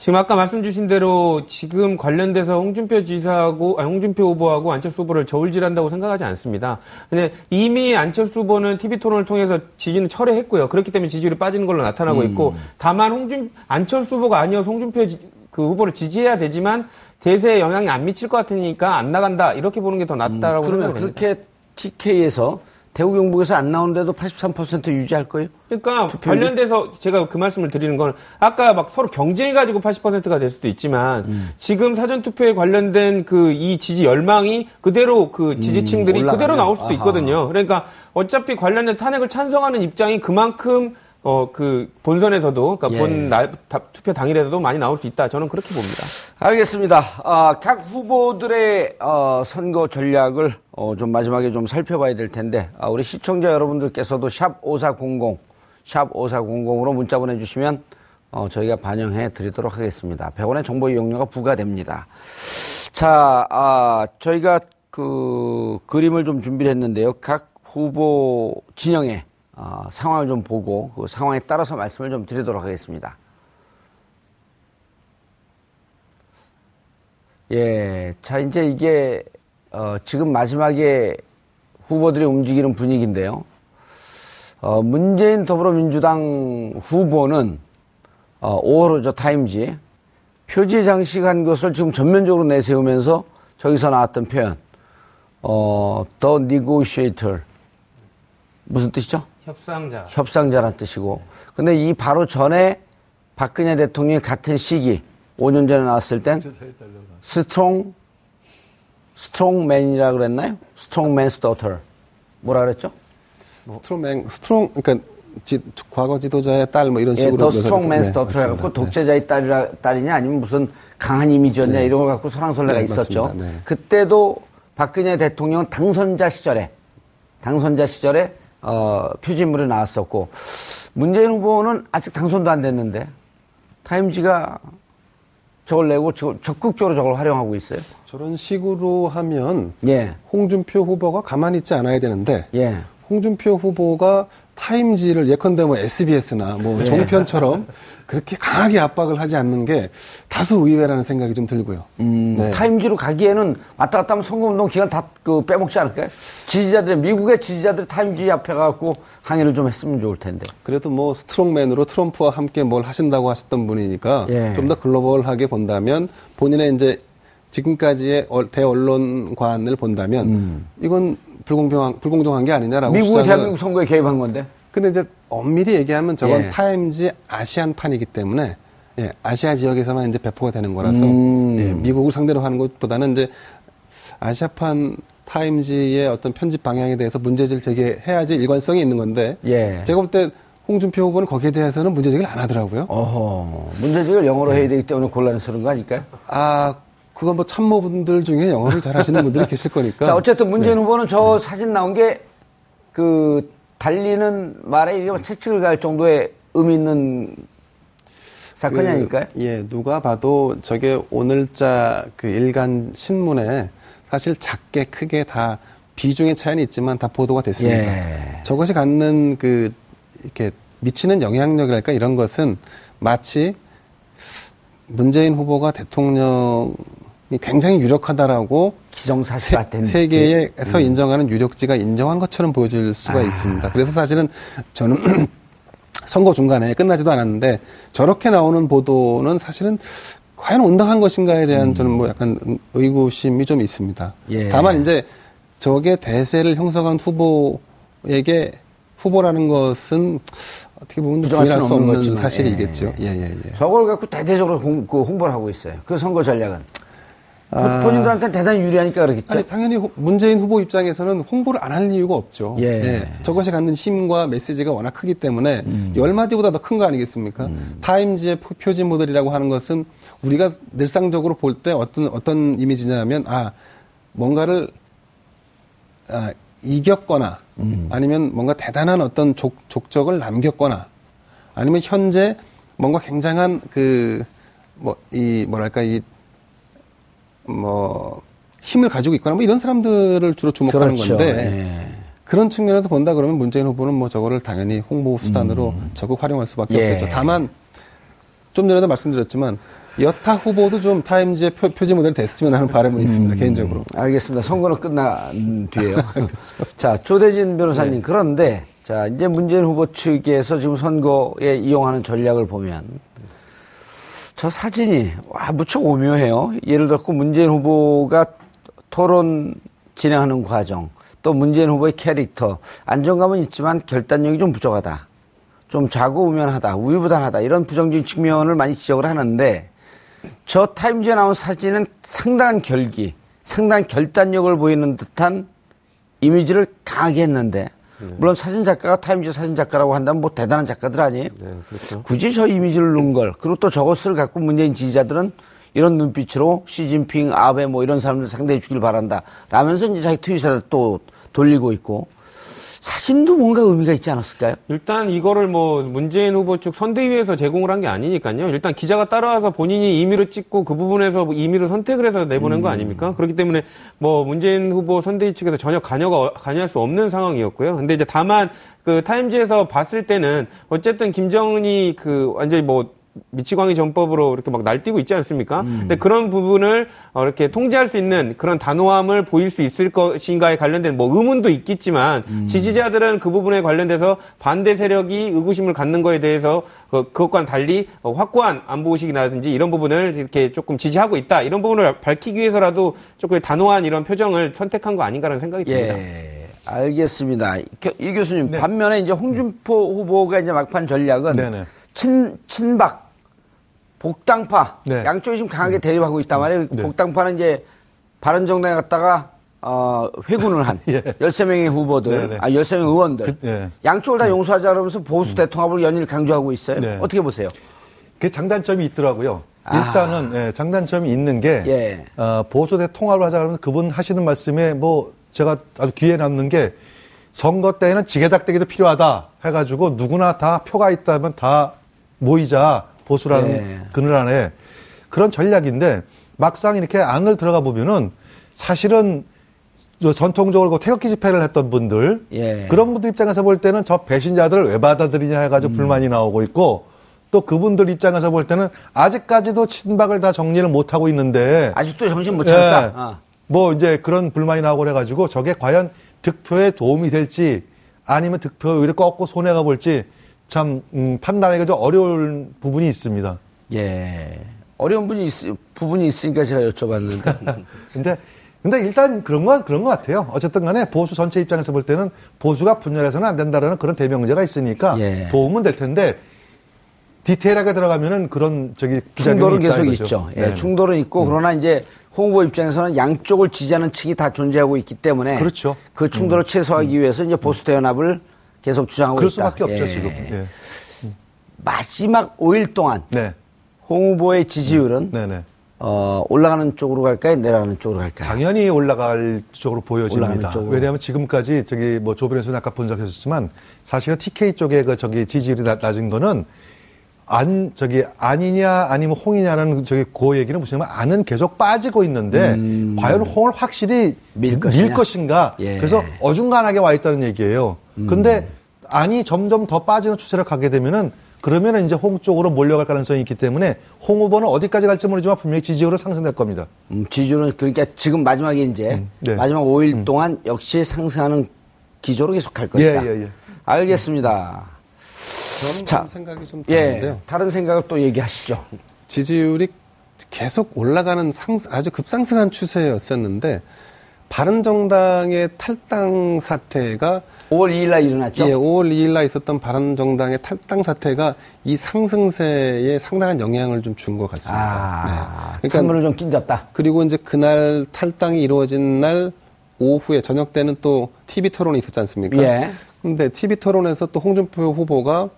지금 아까 말씀 주신 대로 지금 관련돼서 홍준표 지사하고 아니, 홍준표 후보하고 안철수 후보를 저울질한다고 생각하지 않습니다. 근데 이미 안철수 후보는 TV 토론을 통해서 지지는 철회했고요. 그렇기 때문에 지지율이 빠지는 걸로 나타나고 있고 다만 홍준 안철수 후보가 아니어서 홍준표 지- 그 후보를 지지해야 되지만 대세에 영향이 안 미칠 것 같으니까 안 나간다 이렇게 보는 게 더 낫다라고 그러면 생각합니다. 그렇게 TK에서 대구 경북에서 안 나오는데도 83% 유지할 거예요? 그러니까 투표율이? 관련돼서 제가 그 말씀을 드리는 건 아까 막 서로 경쟁해 가지고 80%가 될 수도 있지만 음. 지금 사전 투표에 관련된 그 이 지지 열망이 그대로 그 지지층들이 음? 그대로 나올 수도 아하. 있거든요. 그러니까 어차피 관련된 탄핵을 찬성하는 입장이 그만큼 어 그 본선에서도 그러니까 예. 본 날, 다- 투표 당일에서도 많이 나올 수 있다. 저는 그렇게 봅니다. 알겠습니다. 아, 각 후보들의 어, 선거 전략을 어, 좀 마지막에 좀 살펴봐야 될 텐데, 아, 우리 시청자 여러분들께서도 샵 5400, 샵 5400으로 문자 보내주시면, 어, 저희가 반영해 드리도록 하겠습니다. 100원의 정보 이용료가 부과됩니다. 자, 아, 저희가 그 그림을 좀 준비를 했는데요. 각 후보 진영의 어, 상황을 좀 보고 그 상황에 따라서 말씀을 좀 드리도록 하겠습니다. 예, 자 이제 이게 어, 지금 마지막에 후보들이 움직이는 분위기인데요. 어, 문재인 더불어민주당 후보는 어, 5월호죠 타임지 표지 장식한 것을 지금 전면적으로 내세우면서 저기서 나왔던 표현, 어, the negotiator 무슨 뜻이죠? 협상자. 협상자란 뜻이고. 근데 이 바로 전에 박근혜 대통령이 같은 시기 5년 전에 나왔을 땐 strong strongman이라 그랬나요? strongman's daughter 뭐라 그랬죠? strong, strong, 그러니까 지, 과거 지도자의 딸 뭐 이런 예, 식으로. 더 묘사를- strongman's 네, daughter 맞습니다. 해갖고 네. 독재자의 딸이라, 딸이냐 아니면 무슨 강한 이미지였냐 이런 걸 갖고 설왕설래가 네, 있었죠. 네. 그때도 박근혜 대통령 당선자 시절에 당선자 시절에 어, 표지물이 나왔었고 문재인 후보는 아직 당선도 안 됐는데 타임지가 저걸 내고 지금 적극적으로 저걸 활용하고 있어요. 저런 식으로 하면 예, 홍준표 후보가 가만히 있지 않아야 되는데 예. 홍준표 후보가 타임지를 예컨대 뭐 SBS나 뭐 예. 종편처럼 그렇게 강하게 압박을 하지 않는 게 다소 의외라는 생각이 좀 들고요. 음, 네. 타임지로 가기에는 왔다 갔다 하면 선거운동 기간 다 그 빼먹지 않을까요? 지지자들, 미국의 지지자들 타임지 앞에 가갖고 항의를 좀 했으면 좋을 텐데. 그래도 뭐 스트롱맨으로 트럼프와 함께 뭘 하신다고 하셨던 분이니까 예. 좀더 글로벌하게 본다면 본인의 이제 지금까지의 얼- 대언론관을 본다면 이건 불공평한 불공정한 게 아니냐라고 음. 미국이 주장을 대한민국 선거에 개입한 건데. 근데 이제 엄밀히 얘기하면 저건 예. 타임지 아시안판이기 때문에 예, 아시아 지역에서만 이제 배포가 되는 거라서 음. 예, 미국을 상대로 하는 것보다는 이제 아시아판 타임지의 어떤 편집 방향에 대해서 문제를 제기해야지 일관성이 있는 건데 예. 제가 볼 때 홍준표 후보는 거기에 대해서는 문제 제기를 안 하더라고요. 어허. 문제지를 영어로 해야 되기 때문에 곤란스러운 거 아닐까요? 아 그건 뭐 참모분들 중에 영어를 잘하시는 분들이 계실 거니까. 자, 어쨌든 문재인 네. 후보는 저 사진 나온 게 그 달리는 말에 이게 채찍을 갈 정도의 의미 있는 사건이 그, 아닐까요? 예, 누가 봐도 저게 오늘자 그 일간 신문에 사실 작게 크게 다 비중의 차이는 있지만 다 보도가 됐습니다. 예. 저것이 갖는 그 이렇게 미치는 영향력이랄까 이런 것은 마치 문재인 후보가 대통령이 굉장히 유력하다라고 기정사실화 된 세, 계에서 음. 인정하는 유력지가 인정한 것처럼 보여줄 수가 아. 있습니다. 그래서 사실은 저는 선거 중간에 끝나지도 않았는데 저렇게 나오는 보도는 사실은 과연 온당한 것인가에 대한 저는 뭐 약간 의구심이 좀 있습니다. 음. 예. 다만 이제 저게 대세를 형성한 후보에게 후보라는 것은 어떻게 보면 부정할 수 없는 사실이겠죠. 예. 예, 예, 예. 저걸 갖고 대대적으로 홍, 그 홍보를 하고 있어요. 그 선거 전략은. 아. 본인들한테는 대단히 유리하니까 그러겠죠. 아니 당연히 호- 문재인 후보 입장에서는 홍보를 안 할 이유가 없죠. 예. 저것이 갖는 힘과 메시지가 워낙 크기 때문에 음. 열 마디보다 더 큰 거 아니겠습니까? 타임지의 표- 표지 모델이라고 하는 것은 우리가 늘상적으로 볼 때 어떤 어떤 이미지냐면 아 뭔가를 아, 이겼거나 음. 아니면 뭔가 대단한 어떤 족, 족적을 남겼거나 아니면 현재 뭔가 굉장한 그 뭐 이 뭐랄까 이 뭐 힘을 가지고 있거나 뭐 이런 사람들을 주로 주목하는 그렇죠. 건데 예. 그런 측면에서 본다 그러면 문재인 후보는 뭐 저거를 당연히 홍보 수단으로 적극 활용할 수밖에 음. 예. 없겠죠. 다만 좀 전에도 말씀드렸지만 여타 후보도 좀 타임지의 표, 지 모델 됐으면 하는 바람은 음. 있습니다 개인적으로. 알겠습니다. 선거는 끝난 뒤에요. 그렇죠. 자, 조대진 변호사님. 네. 그런데, 자, 이제 문재인 후보 측에서 지금 선거에 이용하는 전략을 보면, 저 사진이, 와, 무척 오묘해요. 예를 들어, 문재인 후보가 토론 진행하는 과정, 또 문재인 후보의 캐릭터, 안정감은 있지만 결단력이 좀 부족하다. 좀 좌고우면하다, 우유부단하다, 이런 부정적인 측면을 많이 지적을 하는데, 저 타임즈에 나온 사진은 상당한 결기, 상당한 결단력을 보이는 듯한 이미지를 강하게 했는데, 물론 사진 작가가 타임즈 사진 작가라고 한다면 뭐 대단한 작가들 아니에요? 네, 그렇죠. 굳이 저 이미지를 넣은 걸, 그리고 또 저것을 갖고 문재인 지지자들은 이런 눈빛으로 시진핑, 아베 뭐 이런 사람들 상대해 주길 바란다. 라면서 이제 자기 트윗에 또 돌리고 있고 사진도 뭔가 의미가 있지 않았을까요? 일단 이거를 뭐 문재인 후보 측 선대위에서 제공을 한 게 아니니까요. 일단 기자가 따라와서 본인이 임의로 찍고 그 부분에서 뭐 임의로 선택을 해서 내보낸 거 아닙니까? 그렇기 때문에 뭐 문재인 후보 선대위 측에서 전혀 관여가 관여할 수 없는 상황이었고요. 근데 이제 다만 그 타임즈에서 봤을 때는 어쨌든 김정은이 그 완전히 뭐 미치광이 전법으로 이렇게 막 날뛰고 있지 않습니까? 음. 근데 그런 부분을 어, 이렇게 통제할 수 있는 그런 단호함을 보일 수 있을 것인가에 관련된 뭐 의문도 있겠지만 음. 지지자들은 그 부분에 관련돼서 반대 세력이 의구심을 갖는 거에 대해서 그, 그것과는 달리 어, 확고한 안보 의식이라든지 이런 부분을 이렇게 조금 지지하고 있다 이런 부분을 밝히기 위해서라도 조금 단호한 이런 표정을 선택한 거 아닌가라는 생각이 듭니다. 예. 알겠습니다. 이 교- 교수님, 네. 반면에 이제 홍준표 후보가 이제 막판 전략은 네네. 친, 친박, 복당파, 네. 양쪽이 지금 강하게 대립하고 있단 말이에요. 네. 복당파는 이제 바른정당에 갔다가 어, 회군을 한 예. 13명의 후보들, 네네. 아, 13명의 의원들. 그, 예. 양쪽을 다 용서하자 그러면서 보수 대통합을 연일 강조하고 있어요. 네. 어떻게 보세요? 그 장단점이 있더라고요. 아. 일단은 예, 장단점이 있는 게 예. 어, 보수 대 통합을 하자 그러면 그분 하시는 말씀에 뭐 제가 아주 귀에 남는 게 선거 때에는 지게닥대기도 필요하다 해가지고 누구나 다 표가 있다면 다 모이자 보수라는 예. 그늘 안에 그런 전략인데 막상 이렇게 안을 들어가 보면은 사실은 저 전통적으로 그 태극기 집회를 했던 분들 예. 그런 분들 입장에서 볼 때는 저 배신자들을 왜 받아들이냐 음. 해가지고 불만이 나오고 있고 또 그분들 입장에서 볼 때는 아직까지도 친박을 다 정리를 못 하고 있는데 아직도 정신 못 차렸다. 예. 어. 뭐 이제 그런 불만이 나오고 그래가지고 저게 과연 득표에 도움이 될지 아니면 득표 오히려 꺾고 손해가 볼지 참 음, 판단하기가 좀 어려운 부분이 있습니다. 예. 어려운 분이 있, 부분이 있으니까 제가 여쭤봤는데. 근데 근데 일단 그런 건 그런 것 같아요. 어쨌든 간에 보수 전체 입장에서 볼 때는 보수가 분열해서는 안 된다라는 그런 대명제가 있으니까 예. 도움은 될 텐데 디테일하게 들어가면은 그런 저기 충돌은 계속 이거죠. 있죠. 예, 네. 충돌은 있고 그러나 이제 홍 후보 입장에서는 양쪽을 지지하는 측이 다 존재하고 있기 때문에 그렇죠. 음. 그 충돌을 최소화하기 위해서 이제 보수 대연합을 계속 주장하고 그럴 있다. 수밖에 없죠 예. 지금. 예. 마지막 5일 동안 네, 홍 후보의 지지율은 네, 네. 어, 올라가는 쪽으로 갈까요? 내려가는 쪽으로 갈까요? 당연히 올라갈 쪽으로 보여집니다. 쪽으로. 왜냐하면 지금까지 저기 뭐 조변에서 아까 분석했었지만 사실은 TK 쪽에 그 저기 지지율이 낮- 낮은 거는 안 저기 아니냐 아니면 홍이냐라는 저기 그 얘기는 무슨 안은 계속 빠지고 있는데 과연 홍을 확실히 음. 밀 것이냐? 것인가? 예. 음. 그래서 어중간하게 와 있다는 얘기예요. 근데 안이 점점 더 빠지는 추세로 가게 되면은 그러면은 이제 홍 쪽으로 몰려갈 가능성이 있기 때문에 홍 후보는 어디까지 갈지 모르지만 분명히 지지율은 상승될 겁니다. 음, 지지율은 그러니까 지금 마지막에 이제 네. 마지막 5일 동안 역시 상승하는 기조로 계속 갈 것이다. 예, 예. 알겠습니다. 저는 자, 좀 생각이 좀 예, 다른데요. 다른 생각을 또 얘기하시죠. 지지율이 계속 올라가는 상, 아주 급상승한 추세였었는데 바른 정당의 탈당 사태가 5월 2일 날 일어났죠. 예, 5월 2일 날 있었던 바른정당의 탈당 사태가 이 상승세에 상당한 영향을 좀 준 것 같습니다. 아, 네. 찬물을 좀 낀졌다. 그리고 이제 그날 탈당이 이루어진 날 오후에 저녁 때는 또 TV 토론이 있었지 않습니까? 예. 근데 TV 토론에서 또 홍준표 후보가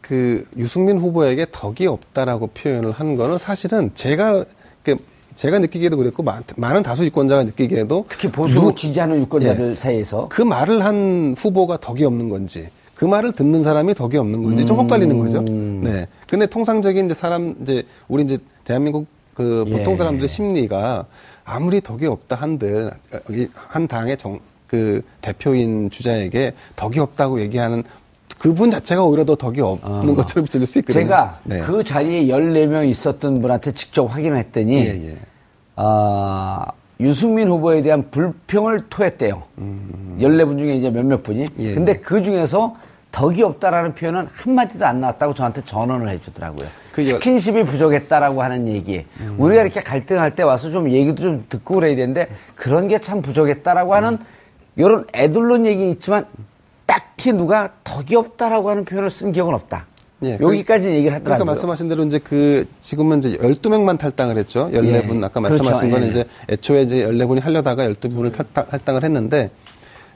그 유승민 후보에게 덕이 없다라고 표현을 한 거는 사실은 제가 그 제가 느끼기에도 그랬고 많, 많은 다수 유권자가 느끼기에도 특히 보수 누- 지지하는 유권자들 예. 사이에서 그 말을 한 후보가 덕이 없는 건지 그 말을 듣는 사람이 덕이 없는 건지 좀 헷갈리는 거죠. 음. 네. 근데 통상적인 이제 사람 이제 우리 이제 대한민국 그 보통 예. 사람들의 심리가 아무리 덕이 없다 한들 이한 당의 정 그 대표인 주자에게 덕이 없다고 얘기하는 그분 자체가 오히려 더 덕이 없는 것처럼 들릴 수 있거든요. 아. 제가 네. 그 자리에 14명 있었던 분한테 직접 확인을 했더니 예, 예. 아, 유승민 후보에 대한 불평을 토했대요. 14분 중에 이제 몇몇 분이. 음. 예. 근데 그 중에서 덕이 없다라는 표현은 한마디도 안 나왔다고 저한테 전언을 해주더라고요. 그 여- 음. 스킨십이 부족했다라고 하는 얘기. 우리가 이렇게 갈등할 때 와서 좀 얘기도 좀 듣고 그래야 되는데 그런 게 참 부족했다라고 하는 이런 애들론 얘기는 있지만 딱히 누가 덕이 없다라고 하는 표현을 쓴 기억은 없다. 예, 여기까지 얘기를 하더라고요. 그러니까 말씀하신 대로 이제 그 지금은 이제 12명만 탈당을 했죠. 14분 예. 아까 말씀하신 그렇죠. 거는 예. 이제 애초에 이제 14분이 하려다가 12분을 탈당, 탈당을 했는데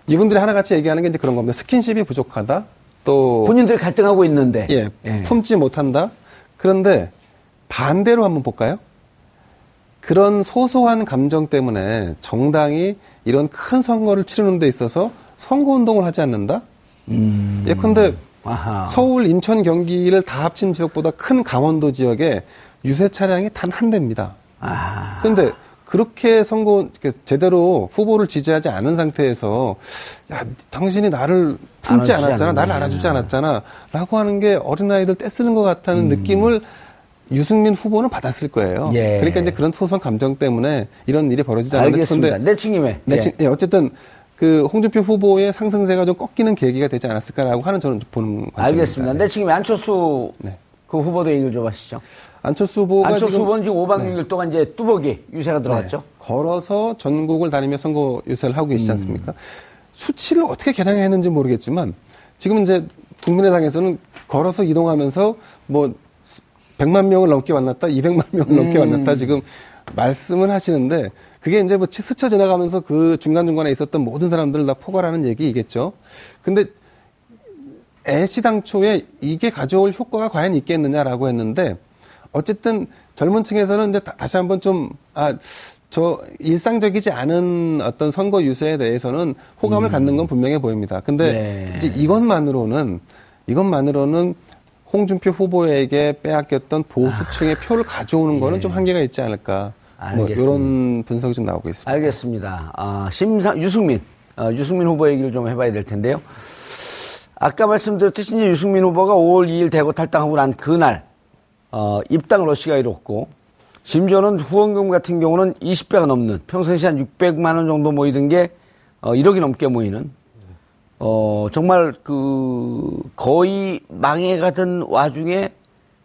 이분들이 하나같이 얘기하는 게 이제 그런 겁니다. 스킨십이 부족하다. 또 본인들이 갈등하고 있는데. 예, 예. 품지 못한다. 그런데 반대로 한번 볼까요? 그런 소소한 감정 때문에 정당이 이런 큰 선거를 치르는 데 있어서 선거 운동을 하지 않는다? 음. 예컨대 아하. 서울, 인천, 경기를 다 합친 지역보다 큰 강원도 지역에 유세 차량이 단 한 대입니다. 아. 근데 그렇게 선거 제대로 후보를 지지하지 않은 상태에서 야 당신이 나를 품지 않았잖아, 나를 알아주지 않았잖아라고 하는 게 어린 아이들 떼쓰는 것 같다는 음. 느낌을 유승민 후보는 받았을 거예요. 예. 그러니까 이제 그런 소소한 감정 때문에 이런 일이 벌어지지 알겠습니다. 내친김에 내친 예. 예. 어쨌든 그 홍준표 후보의 상승세가 좀 꺾이는 계기가 되지 않았을까라고 하는 저는 보는 관점입니다. 알겠습니다. 내친김에 안철수 네. 그 후보도 얘기를 좀 하시죠. 안철수 후보가 안철수 지금, 후보는 지금 5박 6일 네. 동안 이제 뚜벅이 유세가 들어갔죠. 네. 걸어서 전국을 다니며 선거 유세를 하고 계시지 음. 않습니까? 음. 수치를 어떻게 계량했는지 모르겠지만 지금 이제 국민의당에서는 걸어서 이동하면서 뭐 100만 명을 넘게 만났다, 200만 명을 넘게 음. 만났다 지금 말씀을 하시는데 그게 이제 뭐 스쳐 지나가면서 그 중간중간에 있었던 모든 사람들을 다 포괄하는 얘기이겠죠. 근데 애시당초에 이게 가져올 효과가 과연 있겠느냐라고 했는데 어쨌든 젊은 층에서는 이제 다시 한번 좀, 아, 저 일상적이지 않은 어떤 선거 유세에 대해서는 호감을 음. 갖는 건 분명해 보입니다. 근데 네. 이제 이것만으로는 이것만으로는 홍준표 후보에게 빼앗겼던 보수층의 아. 표를 가져오는 예. 거는 좀 한계가 있지 않을까. 뭐 이런 분석이 좀 나오고 있습니다. 알겠습니다. 아, 심상 유승민 어, 유승민 후보 얘기를 좀 해봐야 될 텐데요. 아까 말씀드렸듯이 이제 유승민 후보가 5월 2일 대구 탈당하고 난 그날 어, 입당 러시가 이뤘고 심지어는 후원금 같은 경우는 20배가 넘는 평상시 한 600만 원 정도 모이던 게 어, 1억이 넘게 모이는 어, 정말 그 거의 망해가던 와중에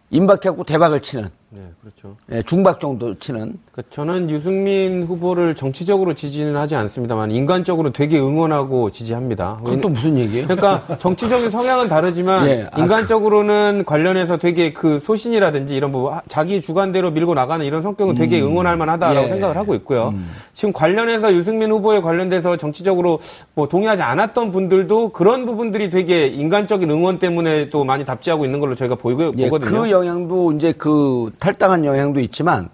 임박해갖고 대박을 치는 네, 그렇죠. 예, 중박 정도 치는. 그러니까 저는 유승민 후보를 정치적으로 지지는 하지 않습니다만 인간적으로 되게 응원하고 지지합니다. 그건 또 무슨 얘기예요? 그러니까 정치적인 성향은 다르지만 예, 아, 인간적으로는 관련해서 되게 그 소신이라든지 이런 뭐 자기 주관대로 밀고 나가는 이런 성격은 되게 음, 응원할 만하다라고 예. 생각을 하고 있고요. 음. 지금 관련해서 유승민 후보에 관련돼서 정치적으로 뭐 동의하지 않았던 분들도 그런 부분들이 되게 인간적인 응원 때문에 또 많이 답지하고 있는 걸로 저희가 보이고 예, 보거든요. 그 영향도 이제 그 탈당한 영향도 있지만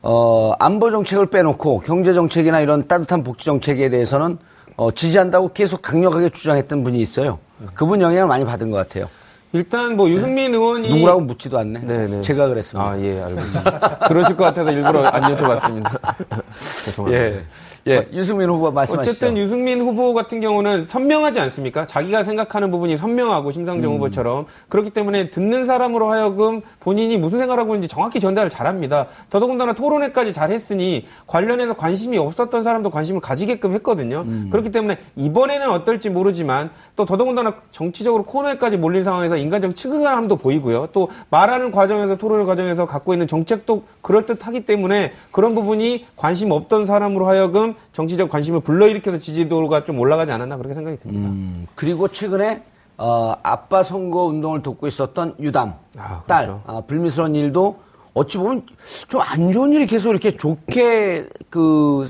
어, 안보 정책을 빼놓고 경제 정책이나 이런 따뜻한 복지 정책에 대해서는 어, 지지한다고 계속 강력하게 주장했던 분이 있어요. 그분 영향을 많이 받은 것 같아요. 일단 뭐 유승민 네. 의원이 누구라고 묻지도 않네. 네네. 네. 제가 그랬습니다. 아, 예, 알고 있습니다. 그러실 것 같아서 일부러 안 여쭤봤습니다. 죄송합니다. 예. 예, 어, 유승민 후보 말씀하시죠. 어쨌든 유승민 후보 같은 경우는 선명하지 않습니까? 자기가 생각하는 부분이 선명하고 심상정 음. 후보처럼 그렇기 때문에 듣는 사람으로 하여금 본인이 무슨 생각을 하고 있는지 정확히 전달을 잘합니다. 더더군다나 토론회까지 잘했으니 관련해서 관심이 없었던 사람도 관심을 가지게끔 했거든요. 음. 그렇기 때문에 이번에는 어떨지 모르지만 또 더더군다나 정치적으로 코너에까지 몰린 상황에서 인간적 측은함도 보이고요. 또 말하는 과정에서 토론회 과정에서 갖고 있는 정책도 그럴듯하기 때문에 그런 부분이 관심 없던 사람으로 하여금 정치적 관심을 불러일으켜서 지지도가 좀 올라가지 않았나 그렇게 생각이 듭니다. 음, 그리고 최근에 어, 아빠 선거 운동을 돕고 있었던 유담 아, 그렇죠. 딸 아, 불미스러운 일도 어찌 보면 좀 안 좋은 일이 계속 이렇게 좋게 그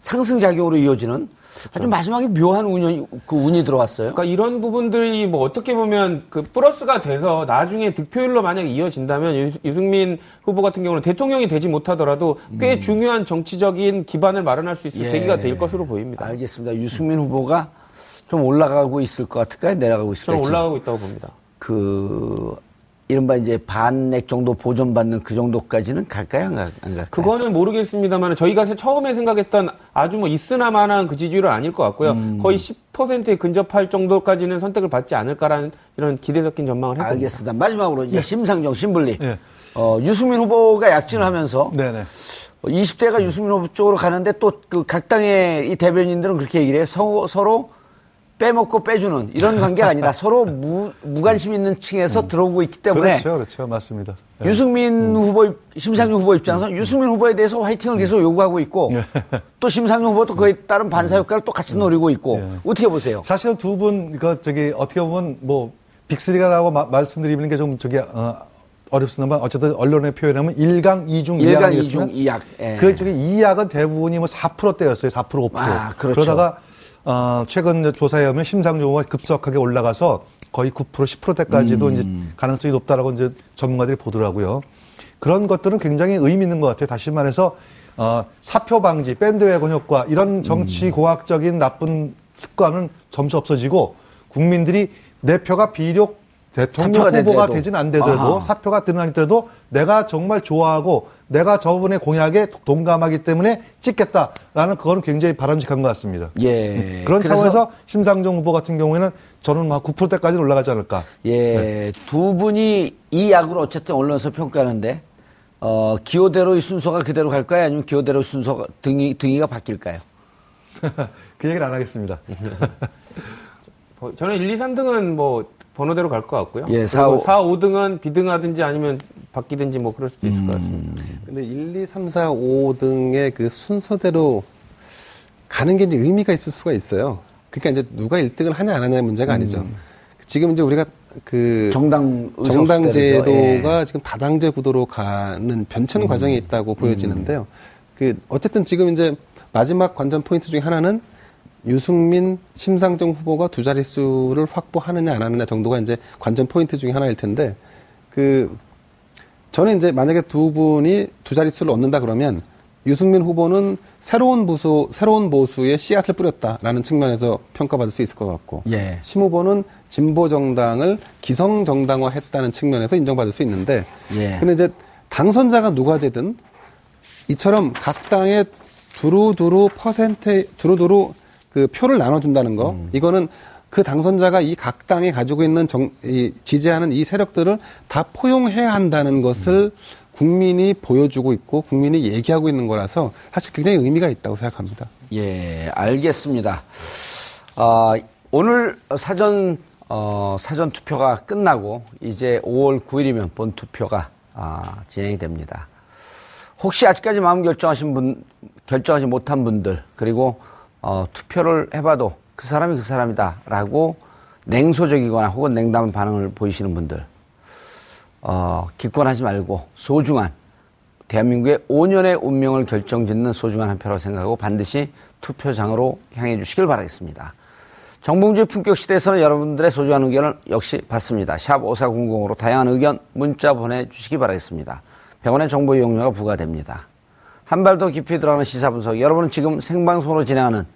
상승작용으로 이어지는 아주 마지막에 묘한 운이, 그 운이 들어왔어요. 그러니까 이런 부분들이 뭐 어떻게 보면 그 플러스가 돼서 나중에 득표율로 만약에 이어진다면 유 승민 후보 같은 경우는 대통령이 되지 못하더라도 꽤 음. 중요한 정치적인 기반을 마련할 수 있을 예. 계기가 될 것으로 보입니다. 알겠습니다. 유승민 후보가 좀 올라가고 있을 것 같을까요? 내려가고 있을까요? 저는 올라가고 있다고 봅니다. 그 이른바 이제 반액 정도 보존받는 그 정도까지는 갈까요? 안, 가, 안 갈까요? 그거는 모르겠습니다만 저희가 처음에 생각했던 아주 뭐 있으나마나 그 지지율은 아닐 것 같고요. 음. 거의 10%에 근접할 정도까지는 선택을 받지 않을까라는 이런 기대 섞인 전망을 했습니다. 알겠습니다. 마지막으로 이제 네. 심상정, 신불리. 네. 어, 유승민 후보가 약진을 하면서 네네. 20대가 유승민 후보 쪽으로 가는데 또 그 각 당의 이 대변인들은 그렇게 얘기를 해요. 서, 서로 빼먹고 빼주는 이런 관계가 아니다. 서로 무, 무관심 있는 층에서 음. 들어오고 있기 때문에. 그렇죠, 그렇죠. 맞습니다. 네. 유승민 음. 후보, 심상정 후보 입장에서 음. 유승민 후보에 대해서 화이팅을 계속 요구하고 있고 네. 또 심상정 후보도 그에 따른 반사 효과를 또 같이 노리고 있고 네. 어떻게 보세요? 사실은 두 분, 그, 저기, 어떻게 보면 뭐, 빅리가라고 말씀드리는 게 좀 저기, 어, 어렵습니다만 어쨌든 언론에 표현하면 일강이중 일강이중 이약. 예. 그 쪽에 이약은 대부분이 뭐 4%대였어요. 4% 5%. 아, 그렇죠. 그러다가 어, 최근 조사에 의하면 심상정 후보가 급속하게 올라가서 거의 9% 10%대까지도 음. 이제 가능성이 높다라고 이제 전문가들이 보더라고요. 그런 것들은 굉장히 의미 있는 것 같아요. 다시 말해서 어, 사표 방지, 밴드웨건 효과 이런 정치 고학적인 나쁜 습관은 점차 없어지고 국민들이 내 표가 비록 대통령 후보가 되더라도. 되진 않더라도 아하. 사표가 드러나더라도 내가 정말 좋아하고 내가 저분의 공약에 동감하기 때문에 찍겠다라는 그거는 굉장히 바람직한 것 같습니다. 예. 그런 그래서 차원에서 심상정 후보 같은 경우에는 저는 막 9%대까지 올라가지 않을까. 예, 두 분이 이 약으로 어쨌든 언론에서 평가하는데 어, 기호대로의 순서가 그대로 갈까요? 아니면 기호대로 순서가 등이 등이가 바뀔까요? 그 얘기를 안 하겠습니다. 어, 저는 1, 2, 3등은 뭐 번호대로 갈 것 같고요. 예, 그리고 4, 5. 4, 5등은 비등하든지 아니면 바뀌든지 뭐 그럴 수도 있을 것 같습니다. 근데 1, 2, 3, 4, 5 등의 그 순서대로 가는 게 이제 의미가 있을 수가 있어요. 그러니까 이제 누가 1등을 하냐 안 하냐의 문제가 아니죠. 지금 이제 우리가 그 정당 정당. 제도가 예. 지금 다당제 구도로 가는 변천 과정에 있다고 보여지는데요. 그 어쨌든 지금 이제 마지막 관전 포인트 중에 하나는 유승민, 심상정 후보가 두 자릿수를 확보하느냐 안 하느냐 정도가 이제 관전 포인트 중에 하나일 텐데 그 저는 이제 만약에 두 분이 두 자릿수를 얻는다 그러면 유승민 후보는 새로운 보수, 새로운 보수의 씨앗을 뿌렸다라는 측면에서 평가받을 수 있을 것 같고, 예. 심 후보는 진보 정당을 기성 정당화했다는 측면에서 인정받을 수 있는데, 예. 근데 이제 당선자가 누가 되든 이처럼 각 당에 두루두루 퍼센트, 두루두루 그 표를 나눠준다는 거, 이거는 그 당선자가 이 각 당에 가지고 있는 정, 이 지지하는 이 세력들을 다 포용해야 한다는 것을 국민이 보여주고 있고 국민이 얘기하고 있는 거라서 사실 굉장히 의미가 있다고 생각합니다. 예, 알겠습니다. 아, 오늘 사전 어, 사전 투표가 끝나고 이제 5월 9일이면 본 투표가 아, 진행이 됩니다. 혹시 아직까지 마음 결정하신 분, 결정하지 못한 분들, 그리고 어, 투표를 해봐도 그 사람이 그 사람이다라고 냉소적이거나 혹은 냉담한 반응을 보이시는 분들, 어, 기권하지 말고 소중한 대한민국의 5년의 운명을 결정짓는 소중한 한 표라고 생각하고 반드시 투표장으로 향해 주시길 바라겠습니다. 정봉주의 품격 시대에서는 여러분들의 소중한 의견을 역시 받습니다. 샵 5400으로 다양한 의견 문자 보내주시기 바라겠습니다. 100원의 정보 이용료가 부과됩니다. 한 발 더 깊이 들어가는 시사 분석. 여러분은 지금 생방송으로 진행하는